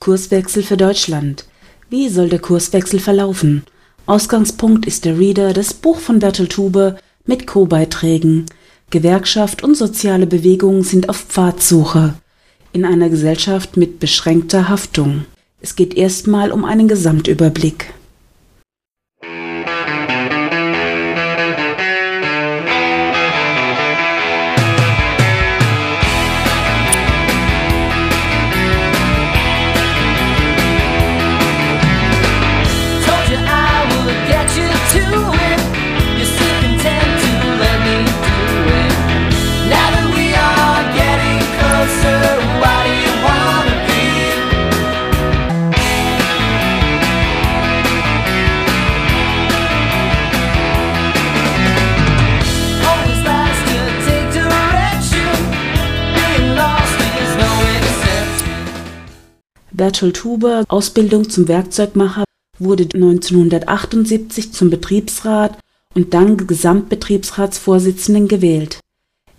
Kurswechsel für Deutschland. Wie soll der Kurswechsel verlaufen? Ausgangspunkt ist der Reader, das Buch von Bertolt Huber mit Co-Beiträgen. Gewerkschaft und soziale Bewegungen sind auf Pfadsuche in einer Gesellschaft mit beschränkter Haftung. Es geht erstmal um einen Gesamtüberblick. Bertolt Huber, Ausbildung zum Werkzeugmacher, wurde 1978 zum Betriebsrat und dann Gesamtbetriebsratsvorsitzenden gewählt.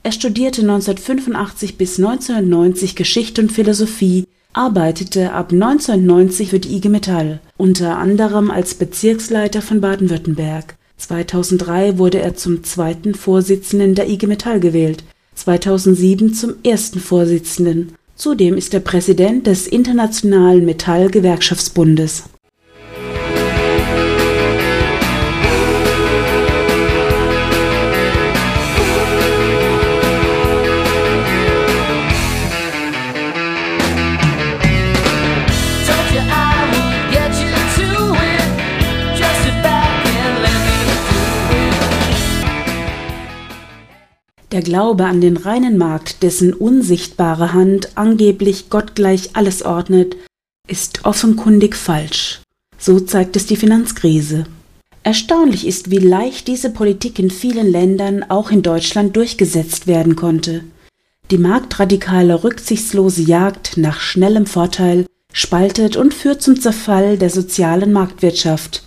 Er studierte 1985 bis 1990 Geschichte und Philosophie, arbeitete ab 1990 für die IG Metall, unter anderem als Bezirksleiter von Baden-Württemberg. 2003 wurde er zum zweiten Vorsitzenden der IG Metall gewählt, 2007 zum ersten Vorsitzenden Zudem ist er Präsident des Internationalen Metallgewerkschaftsbundes Glaube an den reinen Markt, dessen unsichtbare Hand angeblich gottgleich alles ordnet, ist offenkundig falsch. So zeigt es die Finanzkrise. Erstaunlich ist, wie leicht diese Politik in vielen Ländern, auch in Deutschland, durchgesetzt werden konnte. Die marktradikale, rücksichtslose Jagd nach schnellem Vorteil spaltet und führt zum Zerfall der sozialen Marktwirtschaft.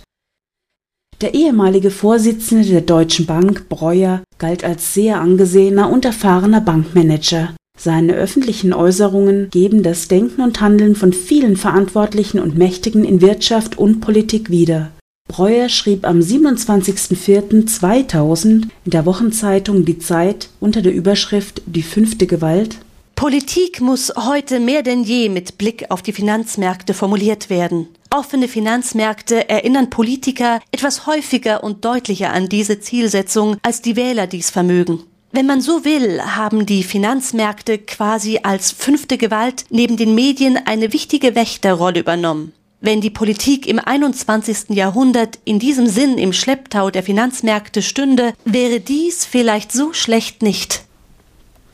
Der ehemalige Vorsitzende der Deutschen Bank, Breuer, galt als sehr angesehener und erfahrener Bankmanager. Seine öffentlichen Äußerungen geben das Denken und Handeln von vielen Verantwortlichen und Mächtigen in Wirtschaft und Politik wider. Breuer schrieb am 27.04.2000 in der Wochenzeitung Die Zeit unter der Überschrift Die fünfte Gewalt Politik muss heute mehr denn je mit Blick auf die Finanzmärkte formuliert werden. Offene Finanzmärkte erinnern Politiker etwas häufiger und deutlicher an diese Zielsetzung, als die Wähler dies vermögen. Wenn man so will, haben die Finanzmärkte quasi als fünfte Gewalt neben den Medien eine wichtige Wächterrolle übernommen. Wenn die Politik im 21. Jahrhundert in diesem Sinn im Schlepptau der Finanzmärkte stünde, wäre dies vielleicht so schlecht nicht.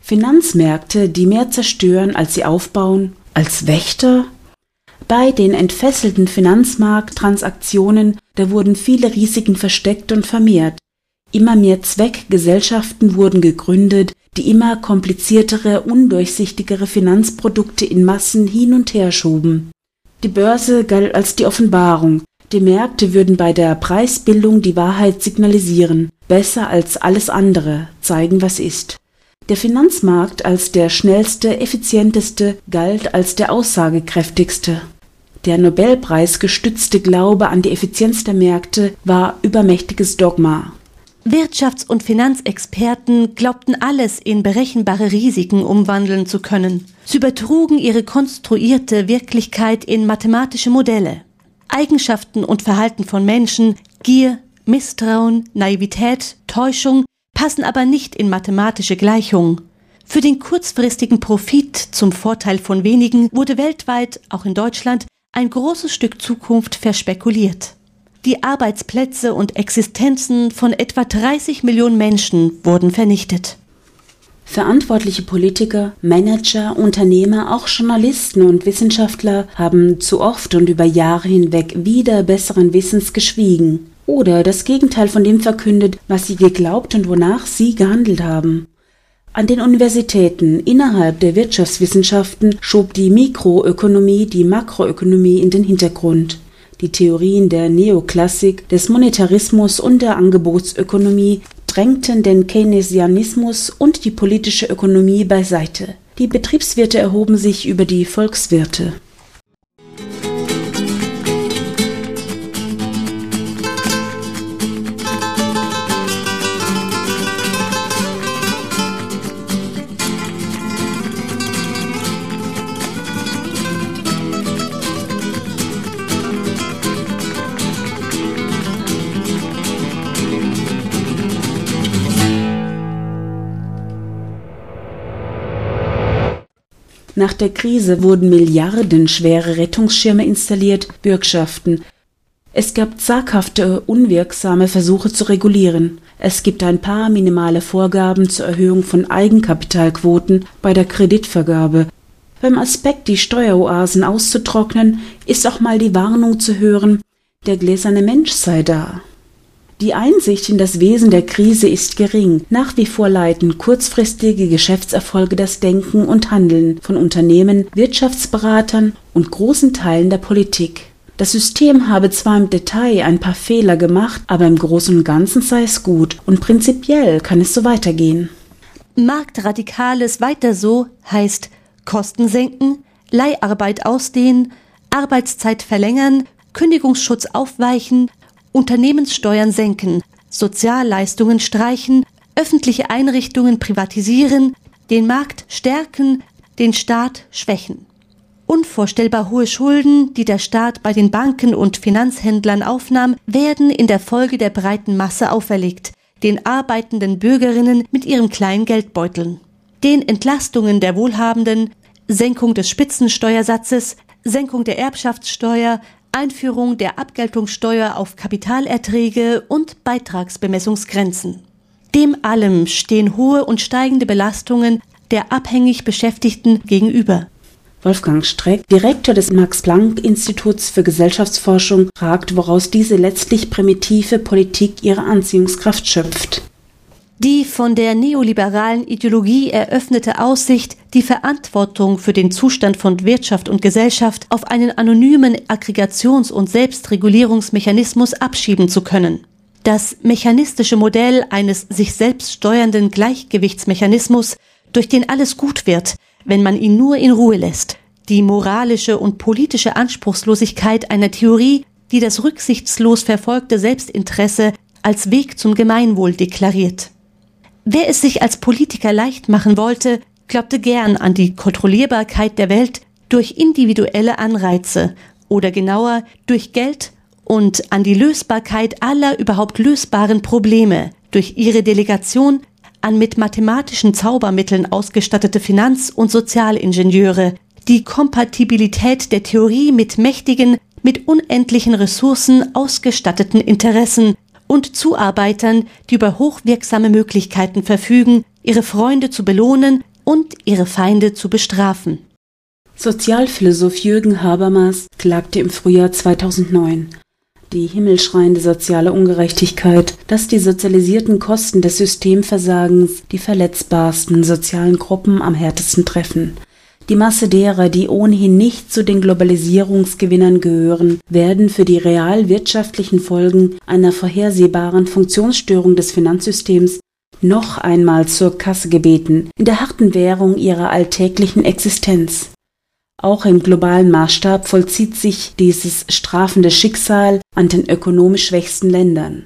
Finanzmärkte, die mehr zerstören, als sie aufbauen, als Wächter? Bei den entfesselten Finanzmarkttransaktionen, da wurden viele Risiken versteckt und vermehrt. Immer mehr Zweckgesellschaften wurden gegründet, die immer kompliziertere, undurchsichtigere Finanzprodukte in Massen hin und her schoben. Die Börse galt als die Offenbarung, die Märkte würden bei der Preisbildung die Wahrheit signalisieren, besser als alles andere zeigen, was ist. Der Finanzmarkt als der schnellste, effizienteste galt als der aussagekräftigste. Der Nobelpreis gestützte Glaube an die Effizienz der Märkte war übermächtiges Dogma. Wirtschafts- und Finanzexperten glaubten alles in berechenbare Risiken umwandeln zu können. Sie übertrugen ihre konstruierte Wirklichkeit in mathematische Modelle. Eigenschaften und Verhalten von Menschen, Gier, Misstrauen, Naivität, Täuschung passen aber nicht in mathematische Gleichungen. Für den kurzfristigen Profit zum Vorteil von wenigen wurde weltweit, auch in Deutschland, ein großes Stück Zukunft verspekuliert. Die Arbeitsplätze und Existenzen von etwa 30 Millionen Menschen wurden vernichtet. Verantwortliche Politiker, Manager, Unternehmer, auch Journalisten und Wissenschaftler haben zu oft und über Jahre hinweg wieder besseren Wissens geschwiegen oder das Gegenteil von dem verkündet, was sie geglaubt und wonach sie gehandelt haben. An den Universitäten innerhalb der Wirtschaftswissenschaften schob die Mikroökonomie die Makroökonomie in den Hintergrund. Die Theorien der Neoklassik, des Monetarismus und der Angebotsökonomie drängten den Keynesianismus und die politische Ökonomie beiseite. Die Betriebswirte erhoben sich über die Volkswirte. Nach der Krise wurden milliardenschwere Rettungsschirme installiert, Bürgschaften. Es gab zaghafte, unwirksame Versuche zu regulieren. Es gibt ein paar minimale Vorgaben zur Erhöhung von Eigenkapitalquoten bei der Kreditvergabe. Beim Aspekt, die Steueroasen auszutrocknen, ist auch mal die Warnung zu hören, der gläserne Mensch sei da. Die Einsicht in das Wesen der Krise ist gering. Nach wie vor leiten kurzfristige Geschäftserfolge das Denken und Handeln von Unternehmen, Wirtschaftsberatern und großen Teilen der Politik. Das System habe zwar im Detail ein paar Fehler gemacht, aber im Großen und Ganzen sei es gut und prinzipiell kann es so weitergehen. Marktradikales weiter so heißt Kosten senken, Leiharbeit ausdehnen, Arbeitszeit verlängern, Kündigungsschutz aufweichen, Unternehmenssteuern senken, Sozialleistungen streichen, öffentliche Einrichtungen privatisieren, den Markt stärken, den Staat schwächen. Unvorstellbar hohe Schulden, die der Staat bei den Banken und Finanzhändlern aufnahm, werden in der Folge der breiten Masse auferlegt, den arbeitenden Bürgerinnen mit ihrem kleinen Geldbeuteln. Den Entlastungen der Wohlhabenden, Senkung des Spitzensteuersatzes, Senkung der Erbschaftssteuer, Einführung der Abgeltungssteuer auf Kapitalerträge und Beitragsbemessungsgrenzen. Dem allem stehen hohe und steigende Belastungen der abhängig Beschäftigten gegenüber. Wolfgang Streck, Direktor des Max-Planck-Instituts für Gesellschaftsforschung, fragt, woraus diese letztlich primitive Politik ihre Anziehungskraft schöpft. Die von der neoliberalen Ideologie eröffnete Aussicht, die Verantwortung für den Zustand von Wirtschaft und Gesellschaft auf einen anonymen Aggregations- und Selbstregulierungsmechanismus abschieben zu können. Das mechanistische Modell eines sich selbst steuernden Gleichgewichtsmechanismus, durch den alles gut wird, wenn man ihn nur in Ruhe lässt. Die moralische und politische Anspruchslosigkeit einer Theorie, die das rücksichtslos verfolgte Selbstinteresse als Weg zum Gemeinwohl deklariert. Wer es sich als Politiker leicht machen wollte, glaubte gern an die Kontrollierbarkeit der Welt durch individuelle Anreize oder genauer durch Geld und an die Lösbarkeit aller überhaupt lösbaren Probleme durch ihre Delegation an mit mathematischen Zaubermitteln ausgestattete Finanz- und Sozialingenieure, die Kompatibilität der Theorie mit mächtigen, mit unendlichen Ressourcen ausgestatteten Interessen und Zuarbeitern, die über hochwirksame Möglichkeiten verfügen, ihre Freunde zu belohnen und ihre Feinde zu bestrafen. Sozialphilosoph Jürgen Habermas klagte im Frühjahr 2009 die himmelschreiende soziale Ungerechtigkeit, dass die sozialisierten Kosten des Systemversagens die verletzbarsten sozialen Gruppen am härtesten treffen. Die Masse derer, die ohnehin nicht zu den Globalisierungsgewinnern gehören, werden für die real wirtschaftlichen Folgen einer vorhersehbaren Funktionsstörung des Finanzsystems noch einmal zur Kasse gebeten, in der harten Währung ihrer alltäglichen Existenz. Auch im globalen Maßstab vollzieht sich dieses strafende Schicksal an den ökonomisch schwächsten Ländern.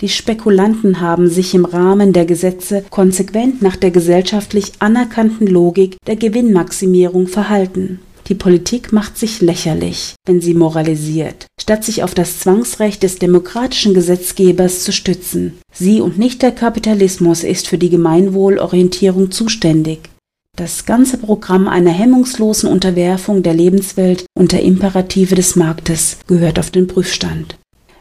Die Spekulanten haben sich im Rahmen der Gesetze konsequent nach der gesellschaftlich anerkannten Logik der Gewinnmaximierung verhalten. Die Politik macht sich lächerlich, wenn sie moralisiert, statt sich auf das Zwangsrecht des demokratischen Gesetzgebers zu stützen. Sie und nicht der Kapitalismus ist für die Gemeinwohlorientierung zuständig. Das ganze Programm einer hemmungslosen Unterwerfung der Lebenswelt unter Imperative des Marktes gehört auf den Prüfstand.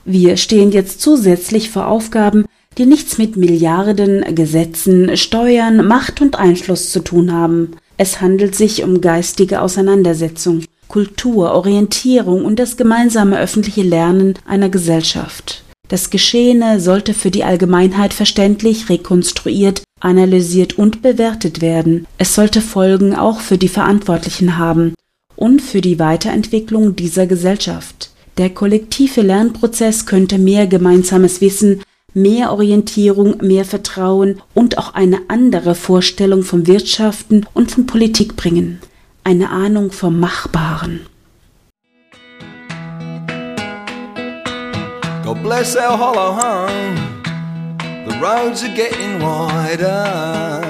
Wir stehen jetzt zusätzlich vor Aufgaben, die nichts mit Milliarden, Gesetzen, Steuern, Macht und Einfluss zu tun haben. Es handelt sich um geistige Auseinandersetzung, Kultur, Orientierung und das gemeinsame öffentliche Lernen einer Gesellschaft. Das Geschehene sollte für die Allgemeinheit verständlich rekonstruiert, analysiert und bewertet werden. Es sollte Folgen auch für die Verantwortlichen haben und für die Weiterentwicklung dieser Gesellschaft. Der kollektive Lernprozess könnte mehr gemeinsames Wissen mehr Orientierung, mehr Vertrauen und auch eine andere Vorstellung vom Wirtschaften und von Politik bringen, eine Ahnung vom Machbaren. God bless our hollow home. The roads are getting wider.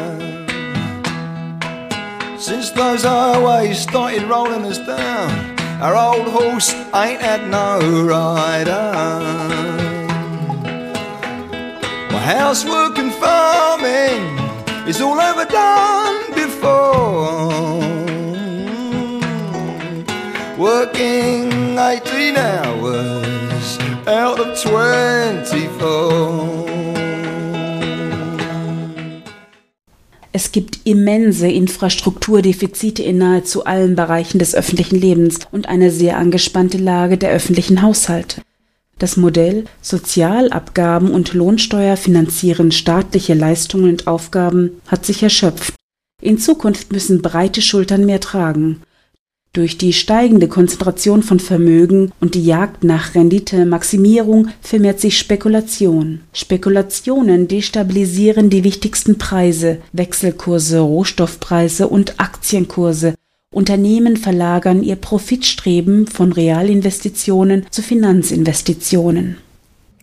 Since those highways started rolling us down, our old horse ain't had no rider. My housework and farming is all ever done before. Working 18 hours out of 24. Es gibt immense Infrastrukturdefizite in nahezu allen Bereichen des öffentlichen Lebens und eine sehr angespannte Lage der öffentlichen Haushalte. Das Modell Sozialabgaben und Lohnsteuer finanzieren staatliche Leistungen und Aufgaben hat sich erschöpft. In Zukunft müssen breite Schultern mehr tragen. Durch die steigende Konzentration von Vermögen und die Jagd nach Renditemaximierung vermehrt sich Spekulation. Spekulationen destabilisieren die wichtigsten Preise, Wechselkurse, Rohstoffpreise und Aktienkurse. Unternehmen verlagern ihr Profitstreben von Realinvestitionen zu Finanzinvestitionen.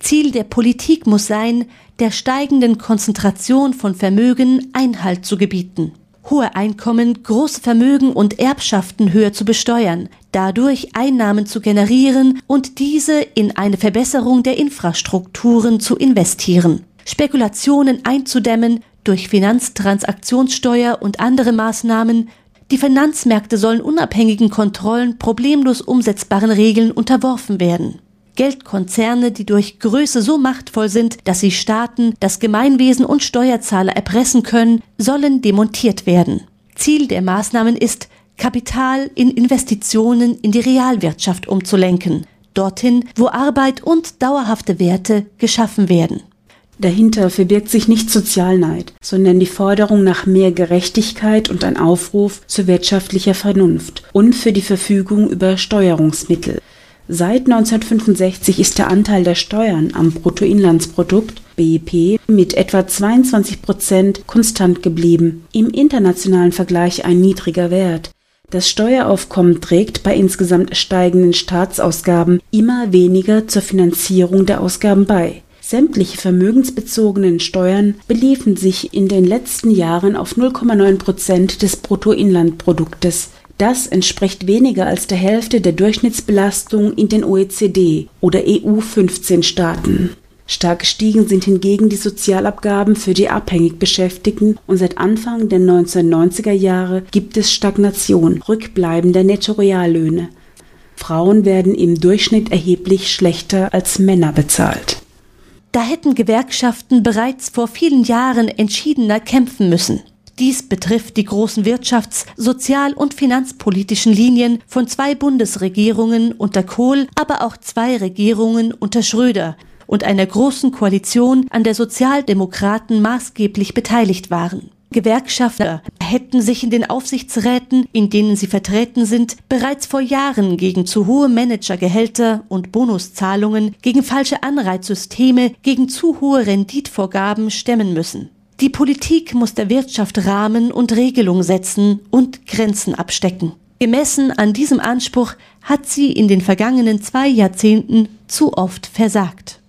Ziel der Politik muss sein, der steigenden Konzentration von Vermögen Einhalt zu gebieten hohe Einkommen, große Vermögen und Erbschaften höher zu besteuern, dadurch Einnahmen zu generieren und diese in eine Verbesserung der Infrastrukturen zu investieren, Spekulationen einzudämmen durch Finanztransaktionssteuer und andere Maßnahmen, die Finanzmärkte sollen unabhängigen Kontrollen problemlos umsetzbaren Regeln unterworfen werden. Geldkonzerne, die durch Größe so machtvoll sind, dass sie Staaten, das Gemeinwesen und Steuerzahler erpressen können, sollen demontiert werden. Ziel der Maßnahmen ist, Kapital in Investitionen in die Realwirtschaft umzulenken, dorthin, wo Arbeit und dauerhafte Werte geschaffen werden. Dahinter verbirgt sich nicht Sozialneid, sondern die Forderung nach mehr Gerechtigkeit und ein Aufruf zu wirtschaftlicher Vernunft und für die Verfügung über Steuerungsmittel. Seit 1965 ist der Anteil der Steuern am Bruttoinlandsprodukt BIP mit etwa 22 Prozent konstant geblieben, im internationalen Vergleich ein niedriger Wert. Das Steueraufkommen trägt bei insgesamt steigenden Staatsausgaben immer weniger zur Finanzierung der Ausgaben bei. Sämtliche vermögensbezogenen Steuern beliefen sich in den letzten Jahren auf 0,9 Prozent des Bruttoinlandproduktes. Das entspricht weniger als der Hälfte der Durchschnittsbelastung in den OECD oder EU-15-Staaten. Stark gestiegen sind hingegen die Sozialabgaben für die abhängig Beschäftigten und seit Anfang der 1990er Jahre gibt es Stagnation rückbleibender Nettoreallöhne. Frauen werden im Durchschnitt erheblich schlechter als Männer bezahlt. Da hätten Gewerkschaften bereits vor vielen Jahren entschiedener kämpfen müssen. Dies betrifft die großen wirtschafts-, sozial- und finanzpolitischen Linien von zwei Bundesregierungen unter Kohl, aber auch zwei Regierungen unter Schröder und einer großen Koalition, an der Sozialdemokraten maßgeblich beteiligt waren. Gewerkschafter hätten sich in den Aufsichtsräten, in denen sie vertreten sind, bereits vor Jahren gegen zu hohe Managergehälter und Bonuszahlungen, gegen falsche Anreizsysteme, gegen zu hohe Renditvorgaben stemmen müssen. Die Politik muss der Wirtschaft Rahmen und Regelung setzen und Grenzen abstecken. Gemessen an diesem Anspruch hat sie in den vergangenen zwei Jahrzehnten zu oft versagt.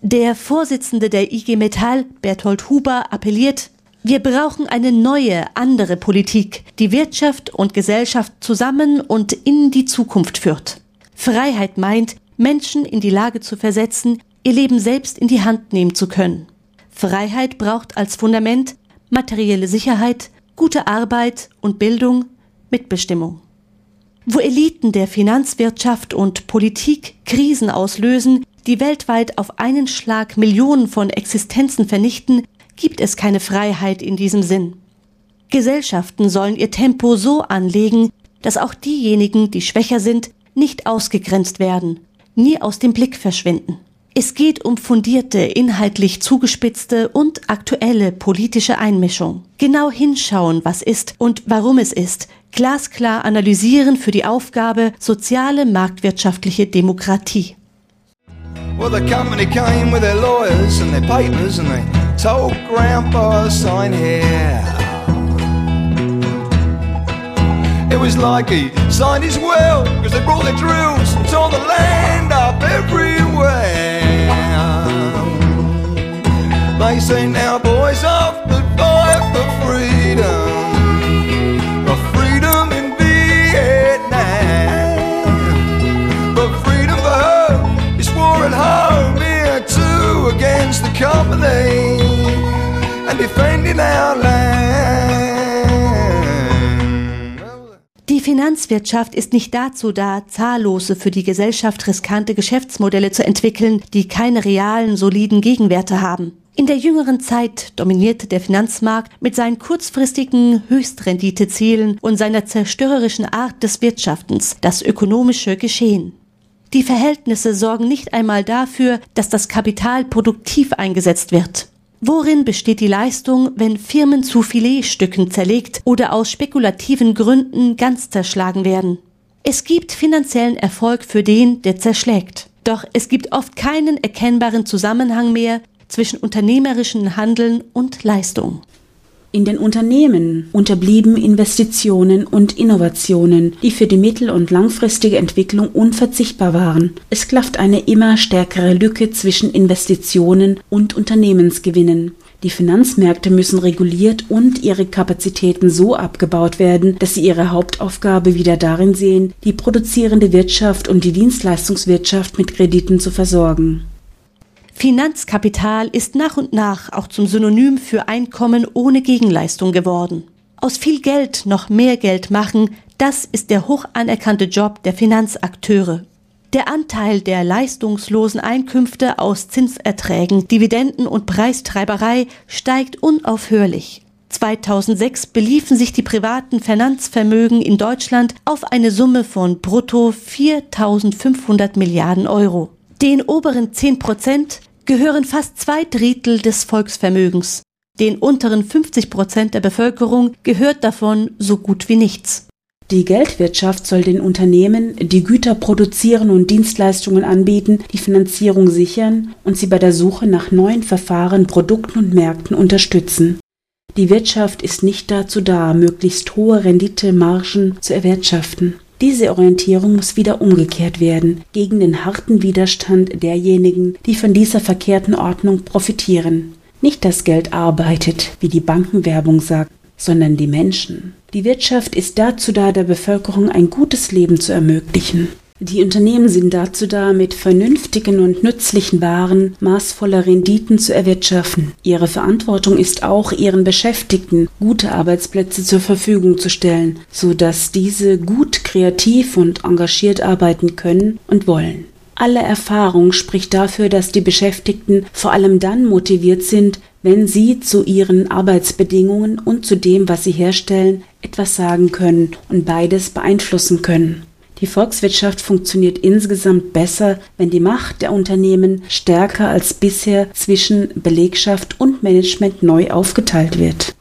Der Vorsitzende der IG Metall, Berthold Huber, appelliert, wir brauchen eine neue, andere Politik, die Wirtschaft und Gesellschaft zusammen und in die Zukunft führt. Freiheit meint, Menschen in die Lage zu versetzen, ihr Leben selbst in die Hand nehmen zu können. Freiheit braucht als Fundament materielle Sicherheit, gute Arbeit und Bildung, Mitbestimmung. Wo Eliten der Finanzwirtschaft und Politik Krisen auslösen, die weltweit auf einen Schlag Millionen von Existenzen vernichten, gibt es keine Freiheit in diesem Sinn. Gesellschaften sollen ihr Tempo so anlegen, dass auch diejenigen, die schwächer sind, nicht ausgegrenzt werden, nie aus dem Blick verschwinden. Es geht um fundierte, inhaltlich zugespitzte und aktuelle politische Einmischung. Genau hinschauen, was ist und warum es ist. Glasklar analysieren für die Aufgabe soziale marktwirtschaftliche Demokratie. Well, the company came with their lawyers and their papers and they told Grandpa sign here. It was like he signed his will because they brought their drills and tore the land up everywhere. They say now, boys, off the fight for freedom. Against the company and defending our land. Die Finanzwirtschaft ist nicht dazu da, zahllose für die Gesellschaft riskante Geschäftsmodelle zu entwickeln, die keine realen, soliden Gegenwerte haben. In der jüngeren Zeit dominierte der Finanzmarkt mit seinen kurzfristigen Höchstrenditezielen und seiner zerstörerischen Art des Wirtschaftens das ökonomische Geschehen. Die Verhältnisse sorgen nicht einmal dafür, dass das Kapital produktiv eingesetzt wird. Worin besteht die Leistung, wenn Firmen zu Filetstücken zerlegt oder aus spekulativen Gründen ganz zerschlagen werden? Es gibt finanziellen Erfolg für den, der zerschlägt. Doch es gibt oft keinen erkennbaren Zusammenhang mehr zwischen unternehmerischen Handeln und Leistung. In den Unternehmen unterblieben Investitionen und Innovationen, die für die mittel- und langfristige Entwicklung unverzichtbar waren. Es klafft eine immer stärkere Lücke zwischen Investitionen und Unternehmensgewinnen. Die Finanzmärkte müssen reguliert und ihre Kapazitäten so abgebaut werden, dass sie ihre Hauptaufgabe wieder darin sehen, die produzierende Wirtschaft und die Dienstleistungswirtschaft mit Krediten zu versorgen. Finanzkapital ist nach und nach auch zum Synonym für Einkommen ohne Gegenleistung geworden. Aus viel Geld noch mehr Geld machen, das ist der hoch anerkannte Job der Finanzakteure. Der Anteil der leistungslosen Einkünfte aus Zinserträgen, Dividenden und Preistreiberei steigt unaufhörlich. 2006 beliefen sich die privaten Finanzvermögen in Deutschland auf eine Summe von brutto 4.500 Milliarden Euro. Den oberen 10 Prozent gehören fast zwei Drittel des Volksvermögens. Den unteren 50 Prozent der Bevölkerung gehört davon so gut wie nichts. Die Geldwirtschaft soll den Unternehmen, die Güter produzieren und Dienstleistungen anbieten, die Finanzierung sichern und sie bei der Suche nach neuen Verfahren, Produkten und Märkten unterstützen. Die Wirtschaft ist nicht dazu da, möglichst hohe Rendite, Margen zu erwirtschaften. Diese Orientierung muss wieder umgekehrt werden, gegen den harten Widerstand derjenigen, die von dieser verkehrten Ordnung profitieren. Nicht das Geld arbeitet, wie die Bankenwerbung sagt, sondern die Menschen. Die Wirtschaft ist dazu da, der Bevölkerung ein gutes Leben zu ermöglichen. Die Unternehmen sind dazu da, mit vernünftigen und nützlichen Waren maßvolle Renditen zu erwirtschaften. Ihre Verantwortung ist auch, ihren Beschäftigten gute Arbeitsplätze zur Verfügung zu stellen, so dass diese gut kreativ und engagiert arbeiten können und wollen. Alle Erfahrung spricht dafür, dass die Beschäftigten vor allem dann motiviert sind, wenn sie zu ihren Arbeitsbedingungen und zu dem, was sie herstellen, etwas sagen können und beides beeinflussen können. Die Volkswirtschaft funktioniert insgesamt besser, wenn die Macht der Unternehmen stärker als bisher zwischen Belegschaft und Management neu aufgeteilt wird.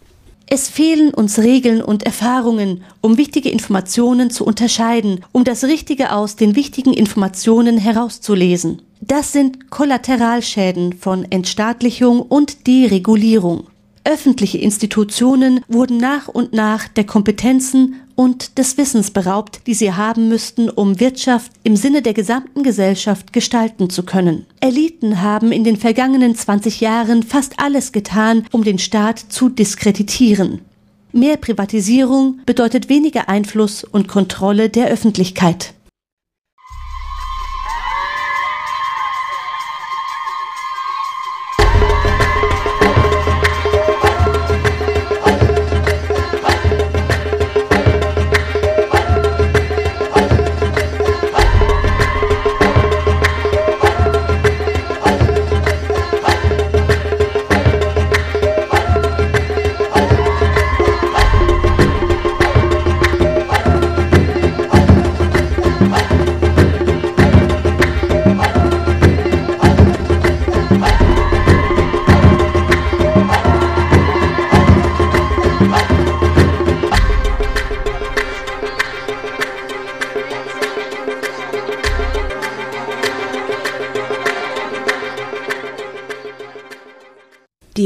Es fehlen uns Regeln und Erfahrungen, um wichtige Informationen zu unterscheiden, um das Richtige aus den wichtigen Informationen herauszulesen. Das sind Kollateralschäden von Entstaatlichung und Deregulierung. Öffentliche Institutionen wurden nach und nach der Kompetenzen und des Wissens beraubt, die sie haben müssten, um Wirtschaft im Sinne der gesamten Gesellschaft gestalten zu können. Eliten haben in den vergangenen 20 Jahren fast alles getan, um den Staat zu diskreditieren. Mehr Privatisierung bedeutet weniger Einfluss und Kontrolle der Öffentlichkeit.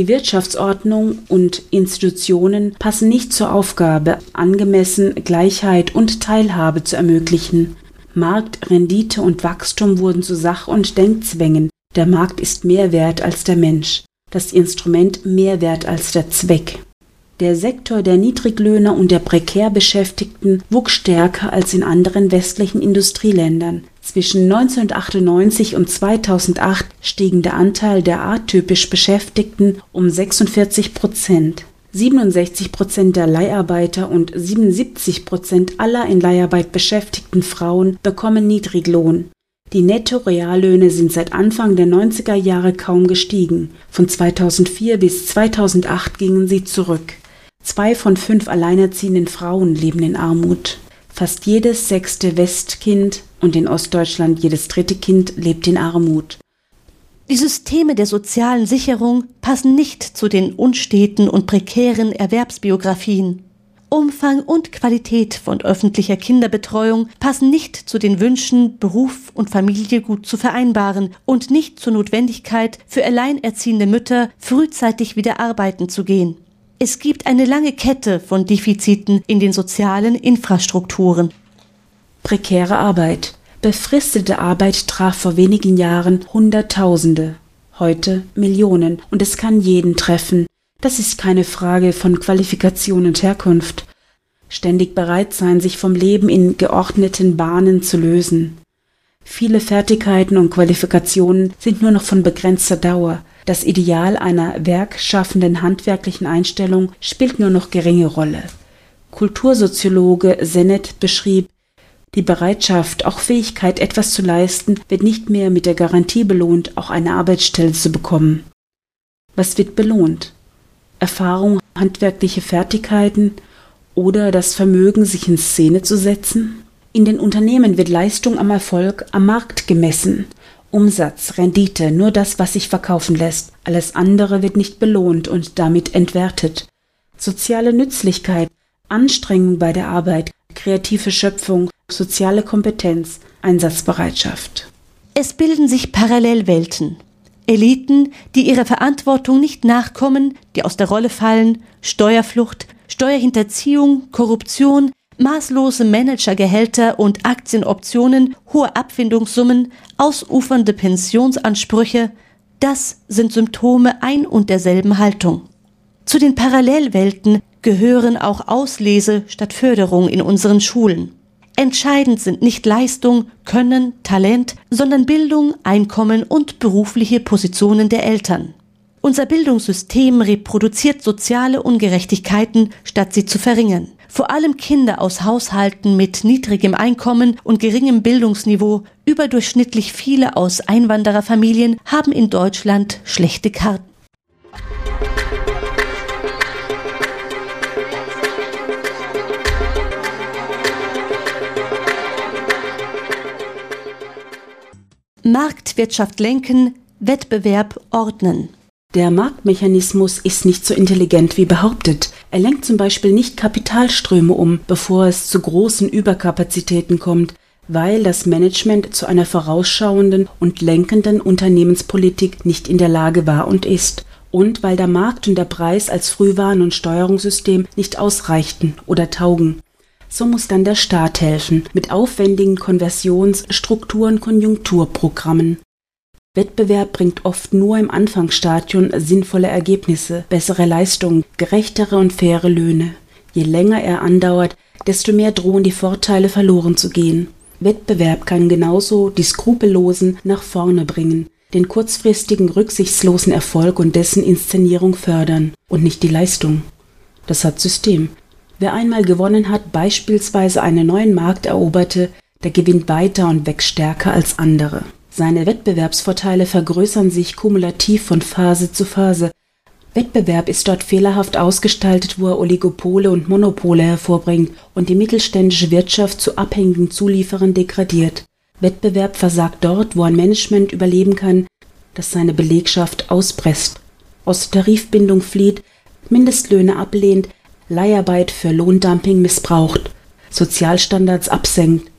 Die Wirtschaftsordnung und Institutionen passen nicht zur Aufgabe, angemessen Gleichheit und Teilhabe zu ermöglichen. Markt, Rendite und Wachstum wurden zu Sach- und Denkzwängen. Der Markt ist mehr wert als der Mensch, das Instrument mehr wert als der Zweck. Der Sektor der Niedriglöhner und der prekär Beschäftigten wuchs stärker als in anderen westlichen Industrieländern. Zwischen 1998 und 2008 stiegen der Anteil der atypisch Beschäftigten um 46 Prozent. 67 Prozent der Leiharbeiter und 77 Prozent aller in Leiharbeit beschäftigten Frauen bekommen Niedriglohn. Die Netto-Reallöhne sind seit Anfang der 90er Jahre kaum gestiegen. Von 2004 bis 2008 gingen sie zurück. Zwei von fünf alleinerziehenden Frauen leben in Armut. Fast jedes sechste Westkind und in Ostdeutschland jedes dritte Kind lebt in Armut. Die Systeme der sozialen Sicherung passen nicht zu den unsteten und prekären Erwerbsbiografien. Umfang und Qualität von öffentlicher Kinderbetreuung passen nicht zu den Wünschen, Beruf und Familie gut zu vereinbaren und nicht zur Notwendigkeit für alleinerziehende Mütter, frühzeitig wieder arbeiten zu gehen. Es gibt eine lange Kette von Defiziten in den sozialen Infrastrukturen. Prekäre Arbeit. Befristete Arbeit traf vor wenigen Jahren Hunderttausende, heute Millionen, und es kann jeden treffen. Das ist keine Frage von Qualifikation und Herkunft. Ständig bereit sein, sich vom Leben in geordneten Bahnen zu lösen. Viele Fertigkeiten und Qualifikationen sind nur noch von begrenzter Dauer. Das Ideal einer werkschaffenden handwerklichen Einstellung spielt nur noch geringe Rolle. Kultursoziologe Senet beschrieb, die Bereitschaft, auch Fähigkeit, etwas zu leisten, wird nicht mehr mit der Garantie belohnt, auch eine Arbeitsstelle zu bekommen. Was wird belohnt? Erfahrung, handwerkliche Fertigkeiten oder das Vermögen, sich in Szene zu setzen? In den Unternehmen wird Leistung am Erfolg am Markt gemessen. Umsatz, Rendite, nur das, was sich verkaufen lässt. Alles andere wird nicht belohnt und damit entwertet. Soziale Nützlichkeit, Anstrengung bei der Arbeit, kreative Schöpfung, soziale Kompetenz, Einsatzbereitschaft. Es bilden sich Parallelwelten. Eliten, die ihrer Verantwortung nicht nachkommen, die aus der Rolle fallen, Steuerflucht, Steuerhinterziehung, Korruption, maßlose Managergehälter und Aktienoptionen, hohe Abfindungssummen, ausufernde Pensionsansprüche, das sind Symptome ein und derselben Haltung. Zu den Parallelwelten gehören auch Auslese statt Förderung in unseren Schulen. Entscheidend sind nicht Leistung, Können, Talent, sondern Bildung, Einkommen und berufliche Positionen der Eltern. Unser Bildungssystem reproduziert soziale Ungerechtigkeiten, statt sie zu verringern. Vor allem Kinder aus Haushalten mit niedrigem Einkommen und geringem Bildungsniveau, überdurchschnittlich viele aus Einwandererfamilien, haben in Deutschland schlechte Karten. Marktwirtschaft lenken, Wettbewerb ordnen. Der Marktmechanismus ist nicht so intelligent wie behauptet. Er lenkt zum Beispiel nicht Kapitalströme um, bevor es zu großen Überkapazitäten kommt, weil das Management zu einer vorausschauenden und lenkenden Unternehmenspolitik nicht in der Lage war und ist, und weil der Markt und der Preis als Frühwarn- und Steuerungssystem nicht ausreichten oder taugen. So muss dann der Staat helfen mit aufwendigen Konversions-, Strukturen, Konjunkturprogrammen. Wettbewerb bringt oft nur im Anfangsstadium sinnvolle Ergebnisse, bessere Leistungen, gerechtere und faire Löhne. Je länger er andauert, desto mehr drohen die Vorteile verloren zu gehen. Wettbewerb kann genauso die Skrupellosen nach vorne bringen, den kurzfristigen rücksichtslosen Erfolg und dessen Inszenierung fördern und nicht die Leistung. Das hat System. Wer einmal gewonnen hat, beispielsweise einen neuen Markt eroberte, der gewinnt weiter und wächst stärker als andere. Seine Wettbewerbsvorteile vergrößern sich kumulativ von Phase zu Phase. Wettbewerb ist dort fehlerhaft ausgestaltet, wo er Oligopole und Monopole hervorbringt und die mittelständische Wirtschaft zu abhängigen Zulieferern degradiert. Wettbewerb versagt dort, wo ein Management überleben kann, das seine Belegschaft auspresst, aus Tarifbindung flieht, Mindestlöhne ablehnt, Leiharbeit für Lohndumping missbraucht, Sozialstandards absenkt,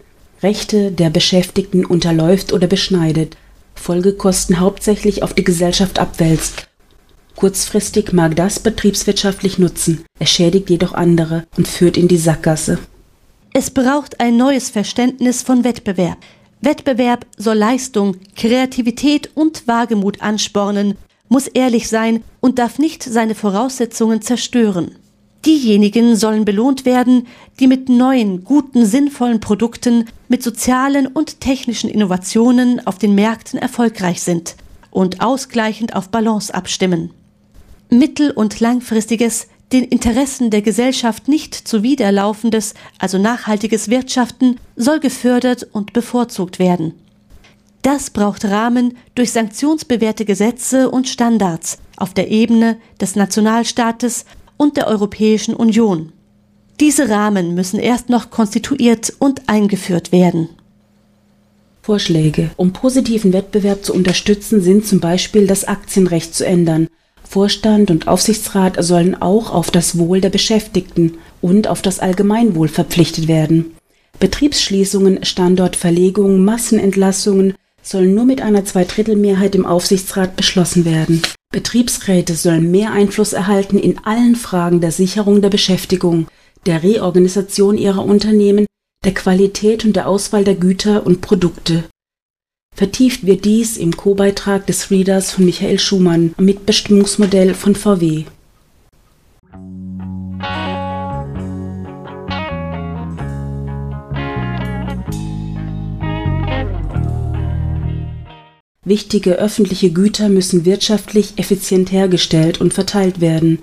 Rechte der Beschäftigten unterläuft oder beschneidet, Folgekosten hauptsächlich auf die Gesellschaft abwälzt Kurzfristig mag das betriebswirtschaftlich nutzen, es schädigt jedoch andere und führt in die Sackgasse. Es braucht ein neues Verständnis von Wettbewerb. Wettbewerb soll Leistung, Kreativität und Wagemut anspornen, muss ehrlich sein und darf nicht seine Voraussetzungen zerstören. Diejenigen sollen belohnt werden, die mit neuen, guten, sinnvollen Produkten, mit sozialen und technischen Innovationen auf den Märkten erfolgreich sind und ausgleichend auf Balance abstimmen. Mittel- und langfristiges, den Interessen der Gesellschaft nicht zuwiderlaufendes, also nachhaltiges Wirtschaften soll gefördert und bevorzugt werden. Das braucht Rahmen durch sanktionsbewährte Gesetze und Standards auf der Ebene des Nationalstaates und der Europäischen Union. Diese Rahmen müssen erst noch konstituiert und eingeführt werden. Vorschläge, um positiven Wettbewerb zu unterstützen, sind zum Beispiel das Aktienrecht zu ändern. Vorstand und Aufsichtsrat sollen auch auf das Wohl der Beschäftigten und auf das Allgemeinwohl verpflichtet werden. Betriebsschließungen, Standortverlegungen, Massenentlassungen sollen nur mit einer Zweidrittelmehrheit im Aufsichtsrat beschlossen werden. Betriebsräte sollen mehr Einfluss erhalten in allen Fragen der Sicherung der Beschäftigung, der Reorganisation ihrer Unternehmen, der Qualität und der Auswahl der Güter und Produkte. Vertieft wird dies im Co-Beitrag des Readers von Michael Schumann am Mitbestimmungsmodell von VW. Wichtige öffentliche Güter müssen wirtschaftlich effizient hergestellt und verteilt werden,